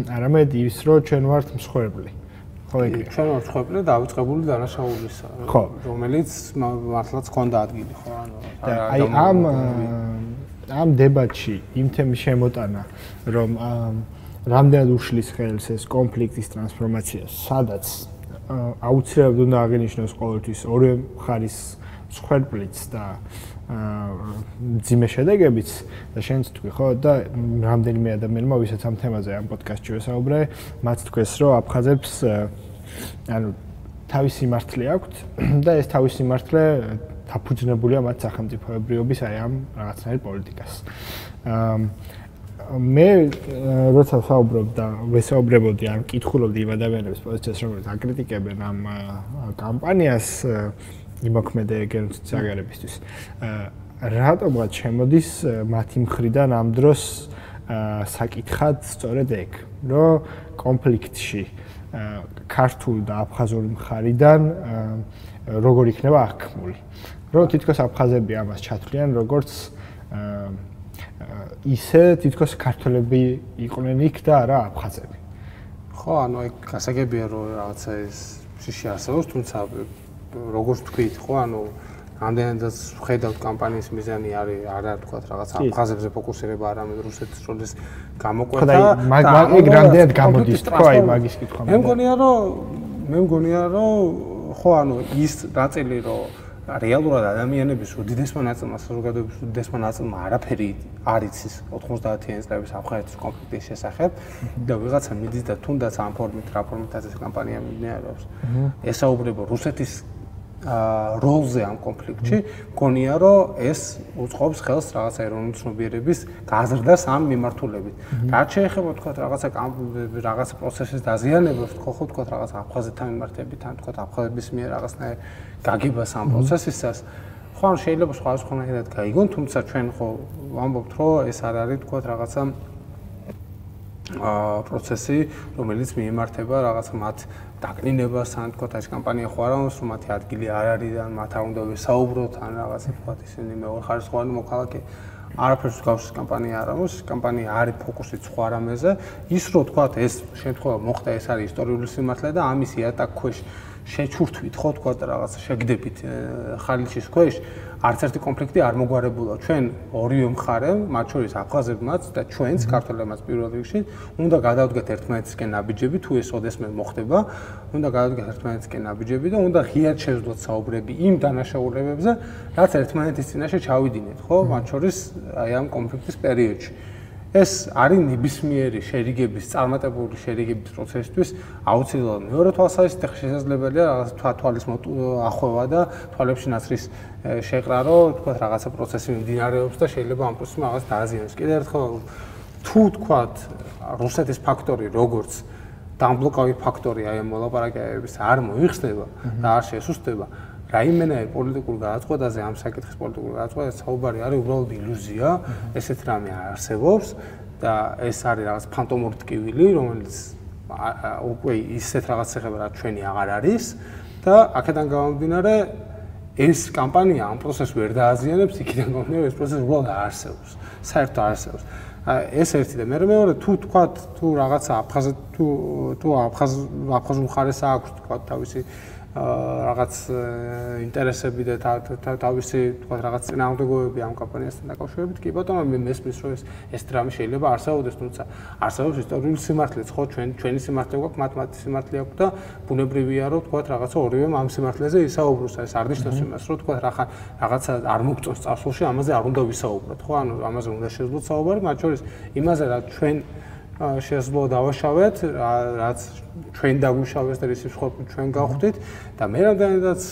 არამედ ის რომ ჩვენ ვართ მსხვერპლი. ხო ეგრე. ჩვენ ვართ ხვეპლი დავიწყებული დანაშაულისა რომელიც მართლაც ქონდა ადგილი ხო? ანუ აი ამ ამ დებატში იმ თემის შემოტანა რომ რამდენად უშლის ხელს ეს კონფლიქტის ტრანსფორმაცია სადაც აუცილებლად უნდა აღინიშნოს ყოველთვის ორი მხარის მსხვერპლიც და ძიმე შედეგებიც და შენც თქვი ხო? და რამდენიმე ადამიანმა ვისაც ამ თემაზე ამ პოდკასტში ვესაუბრე მათ თქვეს რომ აფხაზებს ანუ თავისი მართლე აქვთ [CLEARS THROAT] და ეს თავისი მართლე დაფუძნებულია მათ სახელმწიფოებრიობის აი ამ რაღაცნაირ პოლიტიკას. აა მე როცა საუბრობ და ვესაუბრებოდი ან კითხულობდი იმ ადამიანების პოზიციას, რომლებიც აკრიტიკებენ ამ კამპანიას იმოქმედე გენოციდ აგარებისთვის. აა რატომღაც შემოდის მათი მხრიდან ამ დროს საკითხად სწორედ ეგ, რომ კონფლიქტში ქართულ და აფხაზურ მხარიდან როგორ იქნება აღქმული. რომ თითქოს აფხაზები ამას ჩათვლიან როგორც ისე თითქოს ქართველები იყვნენ იქ და არა აფხაზები. ხო, ანუ აი გასაგებია რომ რაღაცა ეს შიში არსებობს, თუმცა როგორც თქვით, ხო, ანუ ამდენადაც ხედავთ კამპანიის მიზანი არის არა თქვა რაღაც აფხაზებზე ფოკუსირება, არამედ რუსეთის როლის გამოყვება და მაგ მაგ რამდენად გამოდის თქო აი მაგის კითხვა. მე მგონია რომ მე მგონია რომ ხო, ანუ ის ნაწილი რომ რეალურად ადამიანების უდიდესმა ნაწილმა საზოგადოების უდიდესმა ნაწილმა არაფერი არ იცის 90-იანი წლების აფხაზეთის კონფლიქტის შესახებ და ვიღაცა მიდის და თუნდაც ამ ფორმით რა ფორმითაც ეს კამპანია მიმდინარეობს. ესაუბრება რუსეთის როლზე ამ კონფლიქტში, გონია რომ ეს უწყობს ხელს რაღაცა ეროვნული ცნობიერების გაზრდას ამ მიმართულებით. რაც შეეხება თქვა რაღაცა რაღაცა პროცესის დაზიანებას, ხო ხო თქვა რაღაცა აფხაზეთთან მიმართებით, ან თქვა აფხაზების მიერ რაღაცნაირ გაგებას ამ პროცესისას. ხო ან შეიძლება სხვა სხვანაირად გაიგონ, თუმცა ჩვენ ხო ვამბობთ რომ ეს არ არის თქვა რაღაცა აა პროცესი, რომელიც მიემართება რაღაც მათ დაკნინებას, ან თქო ეს კამპანია ხო არა რომ მათი ადგილი არ არის ან მათ არ უნდა ვესაუბროთ ან რაღაცა თქო ისინი მეოხარისხოვანი მოქალაქე არაფერს გავს კამპანია არ არის, კამპანია არის ფოკუსით სხვა რამეზე. ის რო თქვა ეს შემთხვევა მოხდა ეს არის ისტორიული სიმართლე და ამის იატაკ ქვეშ შეჩურთვით ხო თქვა რაღაც შეგდებით ხალიჩის ქვეშ არც ერთი კონფლიქტი არ მოგვარებულა. ჩვენ ორივე მხარემ მათ შორის აფხაზებმაც და ჩვენც ქართველებმაც პირველ რიგში უნდა გადავდგეთ ერთმანეთისკენ ნაბიჯები თუ ეს ოდესმე მოხდება უნდა გადავდგეთ ერთმანეთისკენ ნაბიჯები და უნდა ღიად შევძლოთ საუბრები იმ დანაშაულებებზე რაც ერთმანეთის წინაშე ჩავიდინეთ ხო? მათ შორის აი ამ კონფლიქტის პერიოდში ეს არის ნებისმიერი შერიგების, წარმატებული შერიგების პროცესისთვის აუცილებელი. მეორე თვალსაზრისით შესაძლებელია რაღაც თვალის ახვევა და თვალებში ნაცრის შეყრა, რომ თქვა რაღაცა პროცესი მიმდინარეობს და შეიძლება ამ პროცესს რაღაც დააზიანოს. კიდევ ერთხელ თუ თქვა რუსეთის ფაქტორი როგორც დამბლოკავი ფაქტორი აი ამ მოლაპარაკებების არ მოიხსნება და არ შესუსტება, რაიმენაირ პოლიტიკურ გადაწყვეტაზე ამ საკითხის პოლიტიკურ გადაწყვეტაზე საუბარი არის უბრალოდ ილუზია, ესეთ რამე არსებობს და ეს არის რაღაც ფანტომური ტკივილი, რომელიც უკვე ისეთ რაღაც ეხება რა ჩვენი აღარ არის და აქედან გამომდინარე ეს კამპანია ამ პროცესს ვერ დააზიანებს, იქიდან გამომდინარე ეს პროცესი უბრალოდ არსებობს, საერთოდ არსებობს. ეს ერთი და მე მეორე თუ თქვა თუ რაღაცა აფხაზ თუ თუ აფხაზ აფხაზულ ხარეს აქვს თქვა თავისი რაღაც ინტერესები და თავისი თქვა რაღაც წინააღმდეგობები ამ კამპანიასთან დაკავშირებით კი ბატონო მე მესმის რომ ეს ეს დრამა შეიძლება არსებობდეს თუმცა არსებობს ისტორიული სიმართლეც ხო ჩვენ ჩვენი სიმართლე გვაქვს მათმათი სიმართლე აქვს და ბუნებრივია რომ თქვა რაღაცა ორივე ამ სიმართლეზე ისაუბროს. ეს არ ნიშნავს იმას რომ თქვა რაღაცა რაღაცა არ მოგწონს წარსულში ამაზე არ უნდა ვისაუბროთ. ხო ანუ ამაზე უნდა შეძლოთ საუბარი მათ შორის იმაზე რა ჩვენ შესაძლოა დავაშავეთ, რაც ჩვენ დაგვიშავეს და ისიც ხო ჩვენ გავხვდით და მე რამდენადაც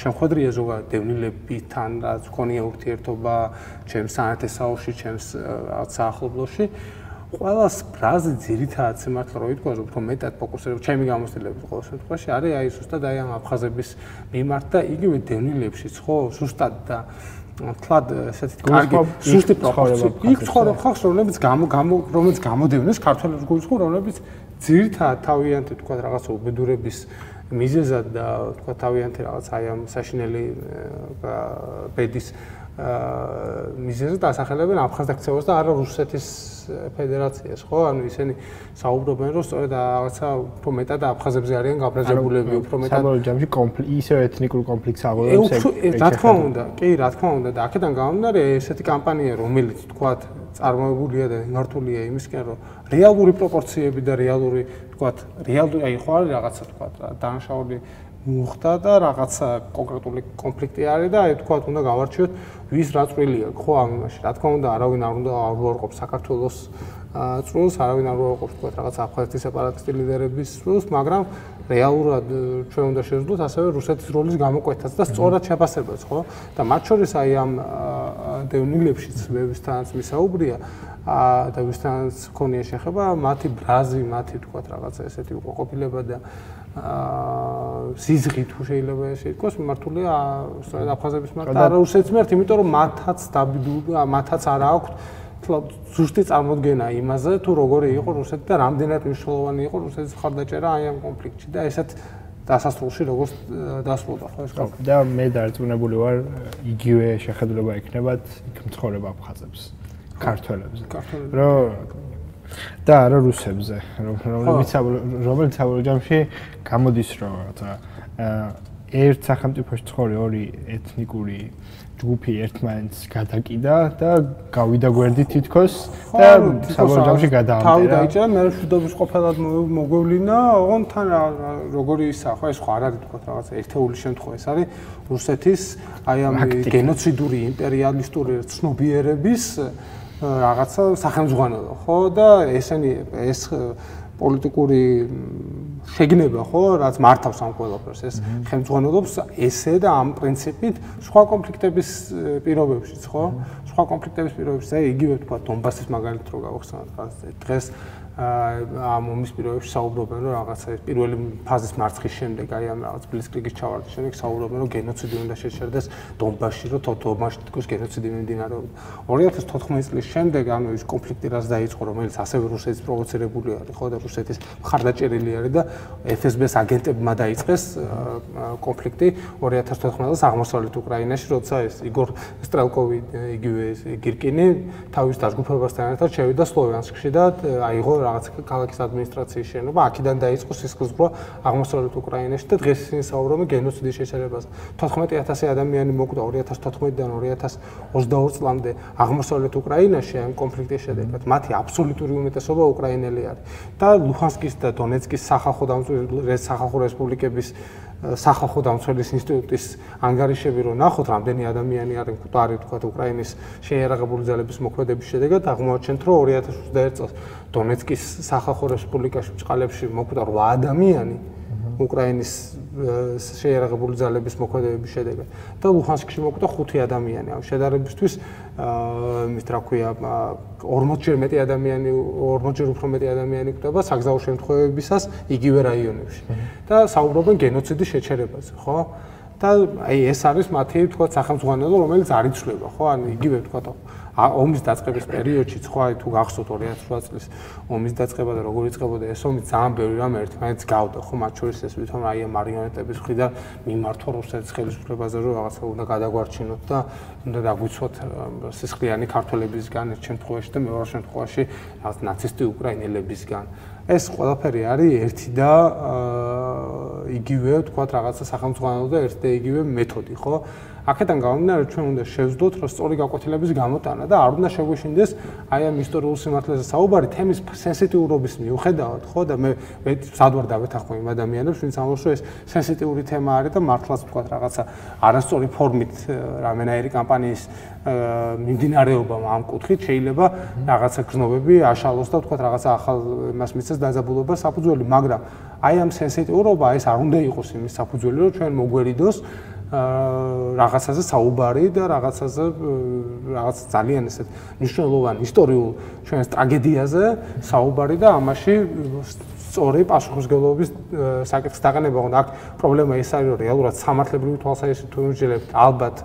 შემხედრია ზოგადად დევნილებთან, რაც ქონია ურთიერთობა ჩემს სანათესაოში, ჩემს საახლობლოში. ყველას ბრაზი ძირითადად სიმართლე რომ უფრო მეტად ფოკუსირებ ჩემი გამოცდილების ყოველ შემთხვევაში არის აი ზუსტად აი ამ აფხაზების მიმართ და იგივე დევნილებშიც ხო, ზუსტად და თლად ესეთი კარგი სუსტი პროპორცია. იქ ცხოვრობ ხალხს, რომლებიც გამო გამო რომლებიც გამოდევნეს ქართველებს გულისხმობ, რომლებიც ძირითადად თავიანთი თქვა რაღაც უბედურების მიზეზად და თქვა თავიანთი რაღაც აი ამ საშინელი ბედის მიზეზად ასახელებენ აფხაზეთს და არა რუსეთის ფედერაციას, ხო? ანუ ისინი საუბრობენ, რომ სწორედ რაღაცა უფრო მეტად აფხაზებზე არიან გაბრაზებულები, უფრო მეტად საბოლოო ჯამში კონფლიქტი, ისე ეთნიკურ კონფლიქტს აღწევს. რა თქმა უნდა, კი, რა თქმა უნდა და აქედან გამომდინარე ესეთი კამპანია, რომელიც თქვათ წარმოებულია და მიმართულია იმისკენ, რომ რეალური პროპორციები და რეალური, თქვათ, რეალური აი ხო არის რაღაცა თქვათ, დანაშაული მოხდა და რაღაცა კონკრეტული კონფლიქტი არის და აი თქვათ უნდა გავარჩიოთ ვის რა წვრილია ხო ამ იმაში რა თქმა უნდა არავინ არ უნდა არ უარყოფ საქართველოს წრულს არავინ არ უარყოფ თქვათ რაღაცა აფხაზეთის სეპარატისტი ლიდერების წრულს მაგრამ რეალურად ჩვენ უნდა შევძლოთ ასევე რუსეთის როლის გამოკვეთაც და სწორად შეფასებას ხო? და მათ შორის აი ამ დევნილებშიც ვებისთანაც მისაუბრია. და ვისთანაც ქონია შეხება მათი ბრაზი მათი თქვათ რაღაცა ესეთი უკმაყოფილება და სიზღი თუ შეიძლება ესე ითქვას, მიმართულია სწორედ აფხაზების მართ და რუსეთის მართ, იმიტომ რომ მათაც მათაც არ აქვს ზუსტი წარმოდგენა იმაზე, თუ როგორი იყო რუსეთი და რამდენად მნიშვნელოვანი იყო რუსეთის მხარდაჭერა აი ამ კონფლიქტში და ესეც დასასრულში როგორც დასრულდა ხო ეს კონფლიქტი. და მე დარწმუნებული ვარ, იგივე შეხედულება იქნებათ იქ მცხოვრებ აფხაზებს, ქართველებს. რომ და არა რუსებზე, რომელიც რომელიც საბოლოო ჯამში გამოდის რომ ერთ სახელმწიფოში ცხოვრი ორი ეთნიკური ჯგუფი ერთმანეთს გადაკიდა და გავიდა გვერდი თითქოს და საბოლოო ჯამში გადაამტერა. თავი დაიჭრა, მე შუდობის ყოფილად მოგვევლინა, ოღონ თან როგორი ისა, ხო ეს ხო არ არის თქო რაღაც ერთეული შემთხვევა, ეს არის რუსეთის აი ამ გენოციდური იმპერიალისტური ცნობიერების რაღაცა სახელმძღვანელო, ხო და ესენი ეს პოლიტიკური შეგნება, ხო, რაც მართავს ამ ყველაფერს, ეს ხელმძღვანელობს ესე და ამ პრინციპით სხვა კონფლიქტების პირობებშიც, ხო? სხვა კონფლიქტების პირობებში, აი იგივე თქვა დონბასის მაგალითად რო გავხსნათ, დღეს ამ ომის პირობებში საუბრობენ რომ რაღაცა ეს პირველი ფაზის მარცხის შემდეგ აი ამ რაღაც ბლიცკრიგის ჩავარდის შემდეგ საუბრობენ რომ გენოციდი უნდა შეჩერდეს დონბასში რომ თოთომაში თქოს გენოციდი მიმდინარეობდა 2014 წლის შემდეგ ანუ ის კონფლიქტი რაც დაიწყო რომელიც ასევე რუსეთის პროვოცირებული არის ხო და რუსეთის მხარდაჭერილი არის და FSB-ს აგენტებმა დაიწყეს კონფლიქტი 2014 წელს აღმოსავლეთ უკრაინაში როცა ეს იგორ სტრელკოვი იგივე გირკინი თავის დაჯგუფებასთან ერთად შევიდა სლოვიანსკში და აიღო რაღაც ქალაქის ადმინისტრაციის შენობა, აქედან დაიწყო სისხლისღვრა აღმოსავლეთ უკრაინაში და დღეს ისინი საუბრობენ გენოციდის შეჩერებას. 14000 ადამიანი მოკვდა 2014-დან 2022 წლამდე აღმოსავლეთ უკრაინაში ამ კონფლიქტის შედეგად. მათი აბსოლუტური უმეტესობა უკრაინელი არის. და ლუჰანსკის და დონეცკის სახალხო დამცველი სახალხო რესპუბლიკების სახალხო დამცველის ინსტიტუტის ანგარიშები რო ნახოთ, რამდენი ადამიანი არის მკვდარი თქვა უკრაინის შეერაღებული ძალების მოქმედების შედეგად, აღმოაჩენთ, რომ 2021 წელს დონეცკის სახალხო რესპუბლიკაში ბჭყალებში მოკვდა 8 ადამიანი. უკრაინის შეერაღებული ძალების მოქმედებების შედეგად და ლუჰანსკში მოკვდა 5 ადამიანი. ამ შედარებისთვის აა იმის რა ქვია 40-ჯერ მეტი ადამიანი 40-ჯერ უფრო მეტი ადამიანი კვდება საგზაო შემთხვევებისას იგივე რაიონებში. და საუბრობენ გენოციდის შეჩერებაზე, ხო? და აი ეს არის მათი თქვა სახელმწიფო რომელიც არ იცვლება, ხო? ან იგივე თქვა ომის დაწყების პერიოდში სხვა თუ გახსოვთ 2008 წლის ომის დაწყება და როგორ იწყებოდა ეს ომი ძალიან ბევრი რამ ერთმანეთს გავდა ხო? მათ შორის ეს ვითომ აი მარიონეტების მხრიდან მიმართვა რუსეთის ხელისუფლებაზე რომ რაღაცა უნდა გადაგვარჩინოთ და უნდა დაგვიცვათ სისხლიანი ქართველებისგან ერთ შემთხვევაში და მეორე შემთხვევაში რაღაც ნაცისტი უკრაინელებისგან. ეს ყველაფერი არის ერთი და იგივე თქვა რაღაცა სახელმწიფო და ერთი და იგივე მეთოდი ხო აქედან გამომდინარე ჩვენ უნდა შევძდოთ რომ სწორი გაკვეთილების გამოტანა და არ უნდა შეგვეშინდეს აი ამ ისტორიულ სიმართლეზე საუბარი თემის სენსიტიურობის მიუხედავად ხო? და მე მე სადვარ დავეთახმო იმ ადამიანებს ვინც ამბობს რომ ეს სენსიტიური თემა არის და მართლაც თქვა რაღაცა არასწორი ფორმით რამენაირი კამპანიის მიმდინარეობა ამ კუთხით შეიძლება რაღაცა გზნობები აშალოს და თქვა რაღაცა ახალ იმას მიცეს დაძაბულობა საფუძველი მაგრამ აი ამ სენსიტიურობა ეს არ უნდა იყოს იმის საფუძველი რომ ჩვენ მოგვერიდოს რაღაცაზე საუბარი და რაღაცაზე რაღაც ძალიან ესეთ მნიშვნელოვან ისტორიულ ჩვენს ტრაგედიაზე საუბარი და ამაში სწორი პასუხისგებლობის საკითხს დაყენება უნდა. აქ პრობლემა ის არის, რომ რეალურად სამართლებრივი თვალსაზრისით თუ ვიმჯერებთ, ალბათ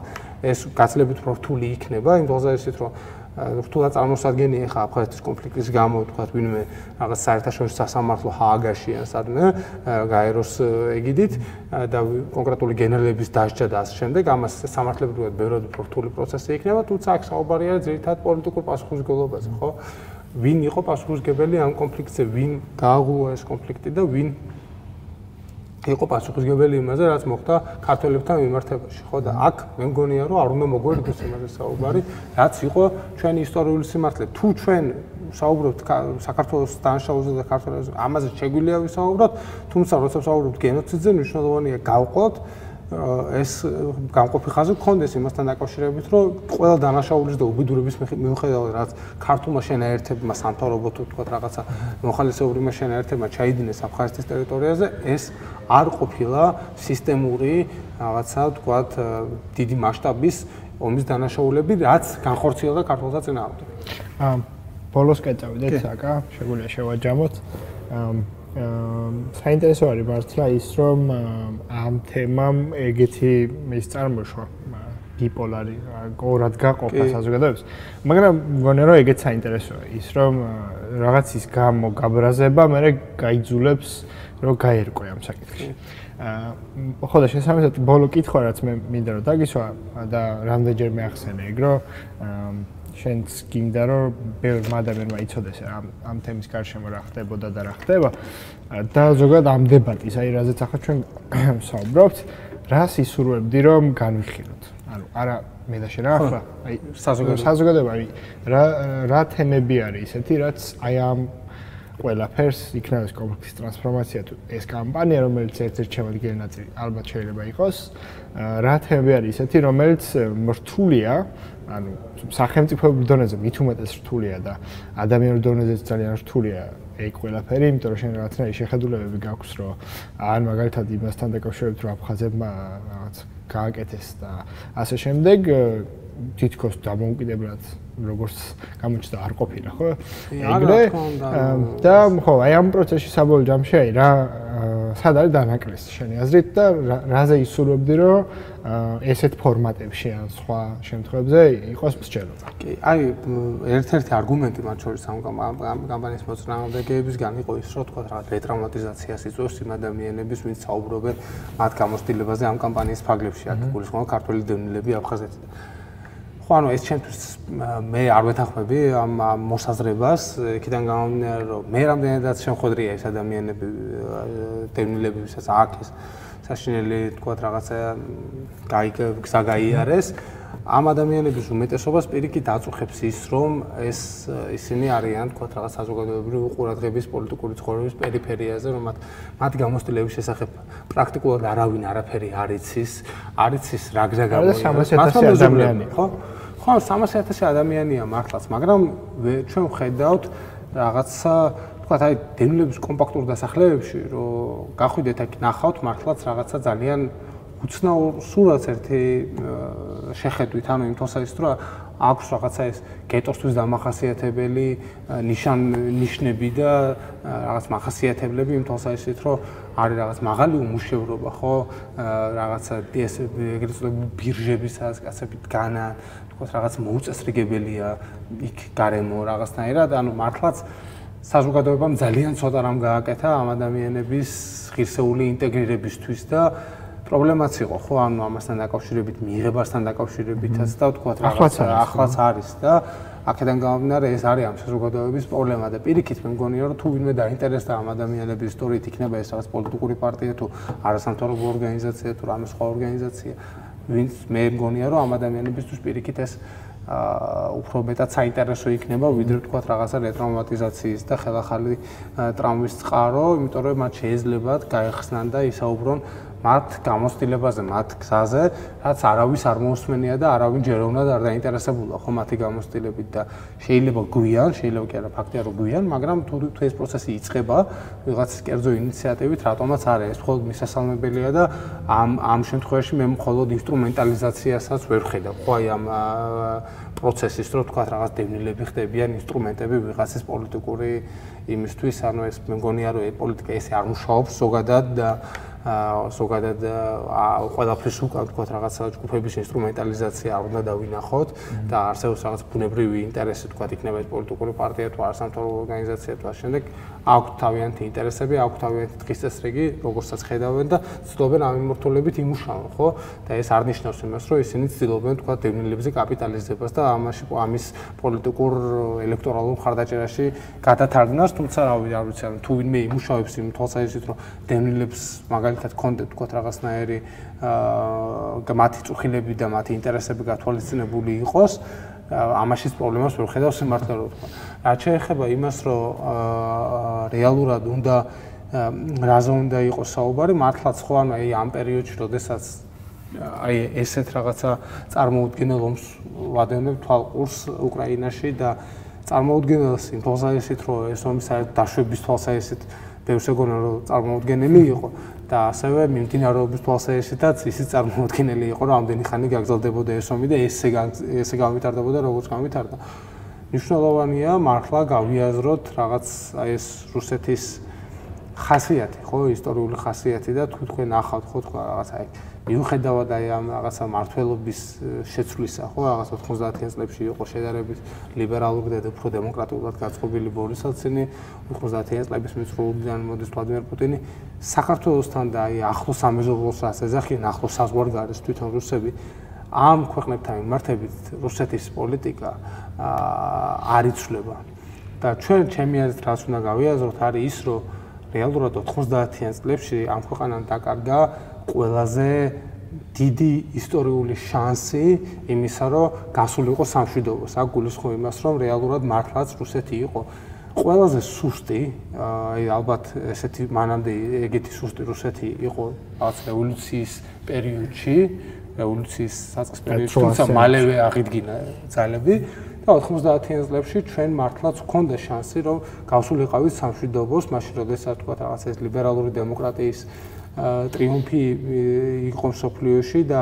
ეს გაცილებით უფრო რთული იქნება, იმ თვალსაზრისით, რომ რთულად წარმოსადგენია ხა აფხაზეთის კონფლიქტის გამო თქვა ვინმე რაღაც საერთაშორისო სასამართლო ჰააგაში ან სადმე გაეროს ეგიდით და კონკრეტული გენერლების დასჯა და ამ შემდეგ ამას სამართლებრივად ბევრად უფრო რთული პროცესი იქნება თუმცა აქ საუბარია ძირითადად პოლიტიკურ პასუხისგებლობაზე ხო? ვინ იყო პასუხისგებელი ამ კონფლიქტზე? ვინ გააღუა ეს კონფლიქტი და ვინ იყო პასუხისგებელი იმაზე, რაც მოხდა ქართველებთან მიმართებაში, ხო და აქ მე მგონია, რომ არ უნდა მოგვერდოს იმაზე საუბარი, რაც იყო ჩვენი ისტორიული სიმართლე. თუ ჩვენ საუბრობთ საქართველოს დანაშაულზე და ქართველებს, ამაზე შეგვიძლია ვისაუბროთ, თუმცა როცა საუბრობთ გენოციდზე, მნიშვნელოვანია გავყოთ ეს გამყოფი ხაზი გქონდეს იმასთან დაკავშირებით, რომ ყველა დანაშაულის და უბედურების მიუხედავად, რაც ქართულმა შენაერთებმა სამთავრობო თუ თქვა რაღაცა მოხალისეობრივმა შენაერთებმა ჩაიდინეს აფხაზეთის ტერიტორიაზე, ეს არ ყოფილა სისტემური რაღაცა თქვა დიდი მასშტაბის ომის დანაშაულები, რაც განხორციელდა ქართულთა წინააღმდეგ. აა ბოლოს კეთავდეთ საკა, შეგვიძლია შევაჯამოთ. აა საინტერესო არის მართლა ის რომ ამ თემამ ეგეთი ის წარმოშვა ბიპოლარი ორად გაყოფა საზოგადოებას მაგრამ მგონია რომ ეგეც საინტერესოა ის რომ რაღაცის გამო გაბრაზება მე გაიძულებს რომ გაერკვე ამ საკითხში. აა ხო და შესაბამისად ბოლო კითხვა რაც მე მინდა რომ დაგისვა და რამდენჯერ მე ახსენე ეგ რომ შენც გინდა რომ ბევრ ადამიანმა იცოდეს ამ ამ თემის გარშემო რა ხდებოდა და რა ხდება. და ზოგადად ამ დებატის აი რაზეც ახლა ჩვენ [COUGHS] საუბრობთ რას ისურვებდი რომ განვიხილოთ? ანუ არა მე და შენ ახლა აი საზოგადოება. საზოგადოება აი რა რა თემები არის ისეთი რაც აი ამ ყველაფერს იქნება ეს კომპლექსის ტრანსფორმაცია თუ ეს კამპანია რომელიც ერთ-ერთ შემოდგენილი ნაწილი ალბათ შეიძლება იყოს რა თემები არის ისეთი რომელიც მრთულია ანუ სახელმწიფოებრივ დონეზე მით უმეტეს რთულია და ადამიანურ დონეზეც ძალიან რთულია ეგ ყველაფერი, იმიტომ რომ შენ რაღაცნაირი შეხედულებები გაქვს, რომ ან მაგალითად იმასთან დაკავშირებით, რომ აფხაზებმა რაღაც გააკეთეს და ასე შემდეგ, თითქოს დამოუკიდებლად როგორც გამოჩნდა არ ყოფილა ხო? ეგრე და ხო აი ამ პროცესში საბოლოო ჯამში აი რა სად არის დანაკლისი შენი აზრით და რაზე ისურვებდი რომ ესეთ ფორმატებში ან სხვა შემთხვევებზე იყოს მსჯელობა? კი, აი ერთ-ერთი არგუმენტი მათ შორის ამ კამპანიის მოწინააღმდეგეებისგან იყო ის, რომ თქვა რაღაც რეტრაუმატიზაციას იწვევს იმ ადამიანების, ვინც საუბრობენ მათ გამოცდილებაზე ამ კამპანიის ფაგლებში, აქ გულისხმობა ქართული დევნილები აფხაზეთიდან. ხო ანუ ეს ჩემთვის მე არ ვეთანხმები ამ მოსაზრებას. იქიდან გამომდინარე რომ მე რამდენადაც შემხვედრია ეს ადამიანები დევნილები ვისაც აქ ეს საშინელი თქვა რაღაცა გაიგზაგაიარეს ამ ადამიანების უმეტესობას პირიქით აწუხებს ის რომ ეს ისინი არიან თქვა რაღაც საზოგადოებრივი ყურადღების პოლიტიკური ცხოვრების პერიფერიაზე რომ მათ მათ გამოსტილების შესახებ პრაქტიკულად არავინ არაფერი არ იცის არ იცის რა გზა გამოიყენება 300.000 ადამიანი. ხო ხო 300.000 ადამიანია მართლაც მაგრამ ჩვენ ვხედავთ რაღაცა თქვა აი დევნილების კომპაქტურ დასახლებებში რომ გახვიდეთ აქ ნახავთ მართლაც რაღაცა ძალიან უცნაურ სურათს ერთი შეხედვით. ანუ იმ თვალსაზრისით რომ აქვს რაღაცა ეს გეტოსთვის დამახასიათებელი ნიშან ნიშნები და რაღაც מחასიათებლები იმ თვალსაზრისით რომ არის რაღაც მაღალი უმუშევრობა ხო? რაღაცა ეს ეგრეთ წოდებული ბირჟებისაც კაცებით განა თქო რაღაც მოუწესრიგებელია იქ გარემო რაღაცნაირად ანუ მართლაც საზოგადოებამ ძალიან ცოტა რამ გააკეთა ამ ადამიანების ღირსეული ინტეგრირებისთვის და პრობლემაც იყო ხო? ანუ ამასთან დაკავშირებით მიიღებასთან დაკავშირებითაც და თქვა რაღაც ახლაც არის და აქედან გამომდინარე ეს არის ამ საზოგადოების პრობლემა და პირიქით მე მგონია რომ თუ ვინმე დაინტერესდა ამ ადამიანების ისტორიით იქნება ეს რაღაც პოლიტიკური პარტია თუ არასამთავრობო ორგანიზაცია თუ რამე სხვა ორგანიზაცია ვინც მე მგონია რომ ამ ადამიანებისთვის პირიქით ეს აა უფრო მეტად საინტერესო იქნება ვიდრე თქვა რაღაცა რეტრაუმატიზაციის და ხელახალი ტრამვის წყარო, იმიტომ რომ მათ შეიძლება გაიხსნან და ისაუბრონ მათ გამოცდილებაზე, მათ გზაზე, რაც არავის არ მოусმენია და არავინ ჯეროვნად არ დაინტერესებულა ხო მათი გამოცდილებით და შეიძლება გვიან, შეიძლება კი არა ფაქტია რომ გვიან, მაგრამ თუ თუ ეს პროცესი იწყება ვიღაც კერძო ინიციატივით, რატომაც არა ეს მხოლოდ მისასალმებელია და ამ ამ შემთხვევაში მე მხოლოდ ინსტრუმენტალიზაციასაც ვერ ხედავ. ხო აი ამ პროცესის რო თქვა რაღაც დევნილები ხდებიან ინსტრუმენტები ვიღაცის პოლიტიკური იმისთვის, ანუ ეს მე მგონია რომ პოლიტიკა ესე არ მუშაობს ზოგადად და ზოგადად ყველაფერს უკან თქვა რაღაცა ჯგუფების ინსტრუმენტალიზაცია არ უნდა დავინახოთ და არსებობს რაღაც ბუნებრივი ინტერესი თქვა იქნება ეს პოლიტიკური პარტია თუ არასამთავრობო ორგანიზაცია თუ ამ შემდეგ აქვთ თავიანთი ინტერესები, აქვთ თავიანთი დღის წესრიგი, როგორცაც ხედავენ და ცდილობენ ამ მიმართულებით იმუშაონ, ხო? და ეს არ ნიშნავს იმას, რომ ისინი ცდილობენ თქვა დევნილებზე კაპიტალიზებას და ამაში ამის პოლიტიკურ ელექტორალურ მხარდაჭერაში გადათარგმნას, თუმცა არ ვიცი, თუ ვინმე იმუშავებს იმ თვალსაზრისით, რომ დევნილებს მაგალითად მაგალითად კონდეთ თქვა რაღაცნაირი აა მათი წუხილები და მათი ინტერესები გათვალისწინებული იყოს ამაშიც პრობლემას ვერ ხედავს სიმართლე რო თქვა. რაც შეეხება იმას, რომ აა რეალურად უნდა რაზე უნდა იყოს საუბარი, მართლაც ხო ანუ აი ამ პერიოდში, როდესაც აი ესეთ რაღაცა წარმოუდგენელ ომს ვადევნებ თვალყურს უკრაინაში და წარმოუდგენელს იმ თვალსაზრისით, რომ ეს ომი საერთოდ დაშვების თვალსაზრისით ბევრს ეგონა რომ წარმოუდგენელი იყო და ასევე მიმდინარეობის თვალსაზრისითაც ისიც წარმოუდგენელი იყო რომ ამდენი ხანი გაგრძელდებოდა ეს ომი და ესე ესე გამვითარდებოდა როგორც გამვითარდა. მნიშვნელოვანია მართლა გავიაზროთ რაღაც აი ეს რუსეთის ხასიათი, ხო, ისტორიული ხასიათი და თუ თქვენ ახავთ ხო თქვა რაღაც აი მიუხედავად აი ამ რაღაცა მართლობის შეცვლისა, ხო, რაღაც 90-იან წლებში იყო შედარებით ლიბერალური და უფრო დემოკრატიულად გაწყობილი ბორის ელცინი, 90-იან წლების მიწრულიდან მოდის ვლადიმერ პუტინი საქართველოსთან და აი ახლო სამეზობლოს რას ეძახიან, ახლო საზღვარგარეს თვითონ რუსები ამ ქვეყნებთან მიმართებით რუსეთის პოლიტიკა არ იცვლება. და ჩვენ ჩემი აზრით რაც უნდა გავიაზროთ არის ის, რომ რეალურად 90-იან წლებში ამ ქვეყანამ დაკარგა ყველაზე დიდი ისტორიული შანსი იმისა, რომ გასულიყო სამშვიდობოს. აქ გულისხმობ იმას, რომ რეალურად მართლაც რუსეთი იყო ყველაზე სუსტი, აი ალბათ ესეთი მანამდე ეგეთი სუსტი რუსეთი იყო რაღაც რევოლუციის პერიოდში, რევოლუციის საწყის პერიოდში, თუმცა მალევე აღიდგინა ძალები და 90-იან წლებში ჩვენ მართლაც გვქონდა შანსი, რომ გავსულიყავით სამშვიდობოს, მაშინ როდესაც თქვა რაღაც ეს ლიბერალური დემოკრატიის ტრიუმფი იყო სოფლიოში და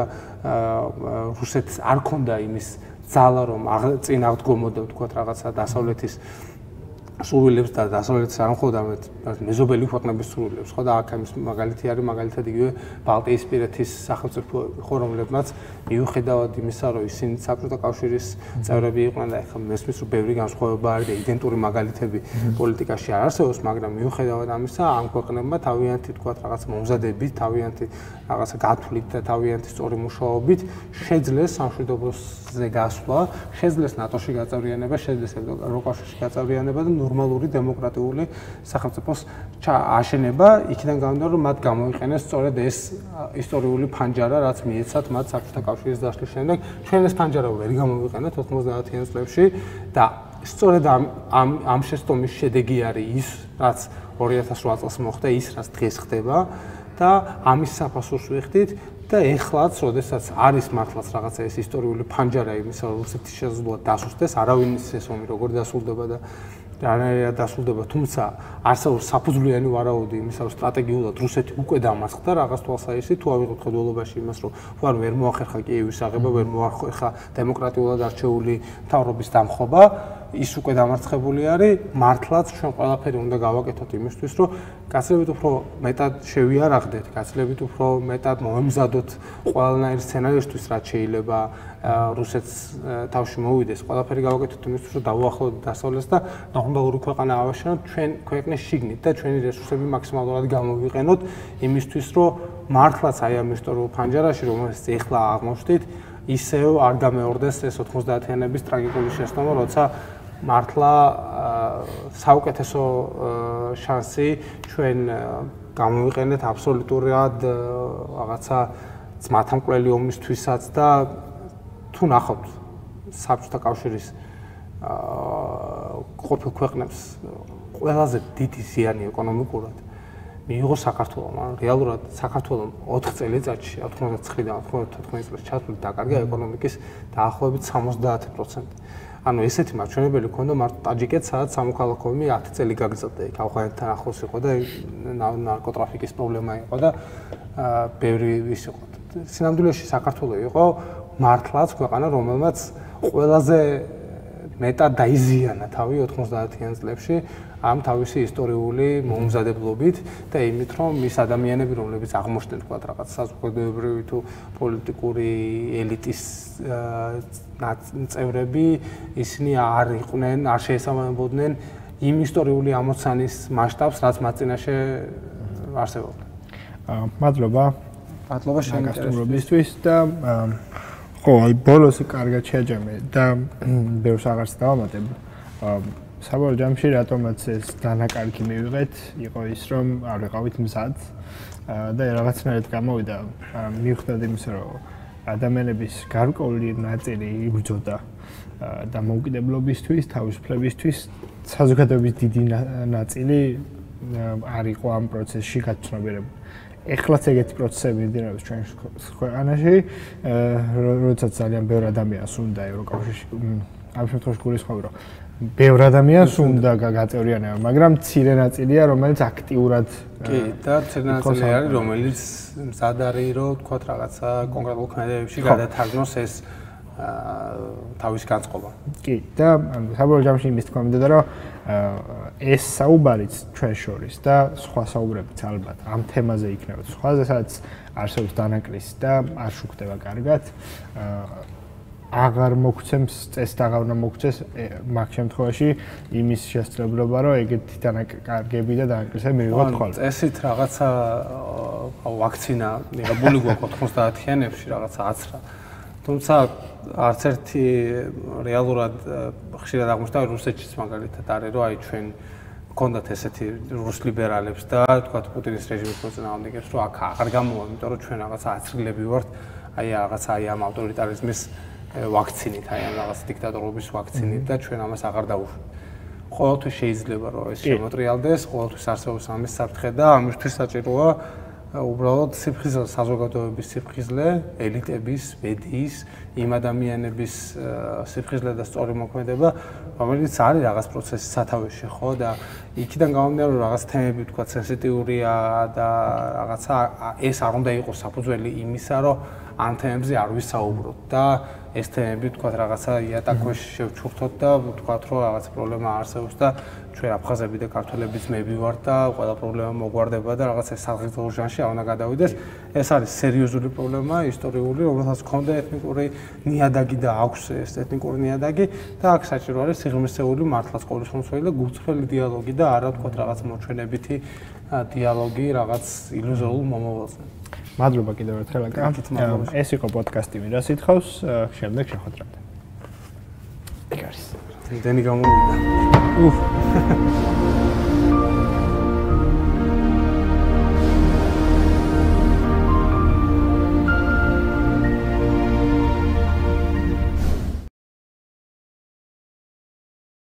რუსეთს არ ქონდა იმის ძალა რომ წინ აღდგომოდა თქვა რაღაცა დასავლეთის სულებს და დასავლეთის არ მხოლოდ მეზობელი ქვეყნების სულებს ხო და აქ ამის მაგალითი არის მაგალითად იგივე ბალტიისპირეთის სახელმწიფო ხორომლებმაც მიუხედავად იმისა რომ ისინი საბჭოთა კავშირის წევრები იყვნენ და ეხლა მესმის რომ ბევრი განსხვავება არის და იდენტური მაგალითები პოლიტიკაში არ არსებობს მაგრამ მიუხედავად ამისა ამ ქვეყნებმა თავიანთი თქვა რაღაც მომზადებით თავიანთი რაღაცა გათვლით და თავიანთი სწორი მუშაობით შეძლეს სამშვიდობოზე გასვლა შეძლეს ნატოში გაწევრიანება შეძლეს ევროკავშირში გაწევრიანება და ნორმალური დემოკრატიული სახელმწიფოს აშენება, იქიდან გამომდინარე, რომ მათ გამოიყენეს სწორედ ეს ისტორიული ფანჯარა, რაც მიეცათ მათ საბჭოთა კავშირის დასვლის შემდეგ. ჩვენ ეს ფანჯარა ვერ გამოვიყენეთ 90-იან წლებში და სწორედ ამ ამ ამ შეცდომის შედეგი არის ის, რაც 2008 წელს მოხდა, ის რაც დღეს ხდება და ამის საფასურს ვიხდით და ეხლაც, როდესაც არის მართლაც რაღაცა ეს ისტორიული ფანჯარა იმისა, რომ რუსეთის შესაძლოა დასუსტდეს, არავინ ის ომი როგორ დასრულდება და რანაირად დასრულდება, თუმცა არსებობს საფუძვლიანი ვარაუდი იმისა, რომ სტრატეგიულად რუსეთი უკვე დამარცხდა რაღაც თვალსაჩინო თუ ავიღოთ ხედველობაში იმას, რომ ვარ ვერ მოახერხა კიევის აღება, ვერ მოახერხა დემოკრატიულად არჩეული მთავრობის დამხობა, ის უკვე დამარცხებული არის, მართლაც ჩვენ ყველაფერი უნდა გავაკეთოთ იმისთვის, რომ გაცილებით უფრო მეტად შევიარაღდეთ, გაცილებით უფრო მეტად მოემზადოთ ყველანაირ სცენარისთვის, რაც შეიძლება რუსეთს თავში მოვიდეს, ყველაფერი გავაკეთოთ იმისთვის, რომ დაუახლოვდეთ დასავლეთს და ნორმალური ქვეყანა ავაშენოთ ჩვენ ქვეყნის შიგნით და ჩვენი რესურსები მაქსიმალურად გამოვიყენოთ იმისთვის, რომ მართლაც აი ამ ისტორიულ ფანჯარაში, რომელსაც ეხლა აღმოჩნდით, ისევ არ გამეორდეს ეს 90-იანების ტრაგიკული შეცდომა, როცა მართლა საუკეთესო შანსი ჩვენ გამოვიყენეთ აბსოლუტურად რაღაცა ძმათამკვლელი ომისთვისაც და თუ ნახავთ საბჭოთა კავშირის ყოფილ ქვეყნებს ყველაზე დიდი ზიანი ეკონომიკურად მიიღო საქართველოს. ან რეალურად საქართველოს 4 წელიწადში 99-დან 99 წელს ჩათვლით დაკარგა ეკონომიკის დაახლოებით 70%. ანუ ესეთი მაჩვენებელი ქონდა მარტო ტაჯიკეთს, სადაც სამოქალაქოები 10 წელი გაგრძელდა იქ ავღანეთთან ახლოს იყო და ნარკოტრაფიკის პრობლემა იყო და ბევრი ის იყო. სინამდვილეში საქართველოს იყო მართლაც ქვეყანა, რომელმაც ყველაზე მეტად დაიზიანა თავი 90-იან წლებში ამ თავისი ისტორიული მომზადებლობით და იმით რომ ის ადამიანები რომლებიც აღმოჩნდნენ თქვა რაღაც საზოგადოებრივი თუ პოლიტიკური ელიტის წევრები ისინი არ იყვნენ არ შეესაბამებოდნენ იმ ისტორიული ამოცანის მასშტაბს რაც მათ წინაშე არსებობდა. მადლობა. მადლობა შეგასრულებისთვის და ხო, აი ბოლოსი კარგად შეაჯამე და ბევრს აღარც დავამატებ. საბოლოო ჯამში რატომაც ეს დანაკარგი მივიღეთ, იყო ის რომ არ ვიყავით მზად. და რაღაცნაირად გამოვიდა. მივხვდეთ იმის რომ ადამიანების გარკვეული ნაწილი იბრძოდა. დამოუკიდებლობისთვის, თავისუფლებისთვის, საზოგადოების დიდი ნაწილი არ იყო ამ პროცესში გაცნობიერებული. ეხლაც ეგეთი პროცესები მიმდინარეობს ჩვენ ქვეყანაში, როდესაც ძალიან ბევრი ადამიანს უნდა ევროკავშირში ამ შემთხვევაში გულისხმობ რომ ბევრ ადამიანს უნდა გაწევრიანება, მაგრამ ცირე ნაწილია, რომელიც აქტიურად კი, და ცირე ნაწილი არის, რომელიც მზად არის, რომ თქვა რაღაცა კონკრეტულ ქმედებებში გადათარგმნოს ეს თავის განწყობა. კი, და საბოლოო ჯამში იმის თქვა მინდოდა, რომ ეს საუბარიც ჩვენ შორის და სხვა საუბრებიც ალბათ ამ თემაზე იქნება. სხვაზე სადაც არსებობს დანაკრისი და არ შუქდება კარგად. აღარ მოგცემს წეს და აღარ უნდა მოგცეს მაგ შემთხვევაში იმის შესაძლებლობა რომ ეგეთი დანაკარგები და დანაკრისები მივიღოთ ხოლმე. წესით რაღაცა ვაქცინა მიღებული გვაქვს 90-იანებში რაღაცა აცრა. თუმცა არც ერთი რეალურად ხშირად აღმოჩნდა რუსეთშიც მაგალითად არის რომ აი ჩვენ გქონდათ ესეთი რუს ლიბერალებს და თქვა პუტინის რეჟიმის მოწინააღმდეგეებს რომ აქ აღარ გამოვა, იმიტომ რომ ჩვენ რაღაცა აცრილები ვართ აი რაღაცა აი ამ ავტორიტარიზმის ვაქცინით, აი ამ რაღაც დიქტატორობის ვაქცინით და ჩვენ ამას აღარ დაუშვით. ყოველთვის შეიძლება რომ ეს შემოტრიალდეს, ყოველთვის არსებობს ამის საფრთხე და ამისთვის საჭიროა უბრალოდ სიფხიზლე საზოგადოების სიფხიზლე, ელიტების, მედიის, იმ ადამიანების სიფხიზლე და სწორი მოქმედება, რომელიც არის რაღაც პროცესის სათავეში, ხო? და იქიდან გამომდინარე რომ რაღაც თემები თქვა სენსიტიურია და რაღაცა ეს არ უნდა იყოს საფუძველი იმისა, რომ ამ თემებზე არ ვისაუბროთ და ეს თემები თქვა რაღაცა იატაკოში შევჩურთოთ და თქვა რომ რაღაც პრობლემა არსებობს და ჩვენ აფხაზები და ქართველებიც მეები ვართ და ყველა პრობლემა მოგვარდება და რაღაცა საზღვრულ ჟანში არ უნდა გადავიდეს. ეს არის სერიოზული პრობლემა ისტორიული, რომელსაც ჰქონდა ეთნიკური ნიადაგი და აქვს ეს ეთნიკური ნიადაგი და აქ საჭირო არის სიღრმისეული მართლაც ყოველთვის და გულწრფელი დიალოგი და არა თქვა რაღაც მოჩვენებითი დიალოგი რაღაც ილუზორულ მომავალზე. მადლობა კიდევ ერთხელ აკა. ეს იყო პოდკასტი, ვირას ითხოვს, შემდეგ შეხვედრამდე. ეგ არის. დენი გამოვიდა. უფ.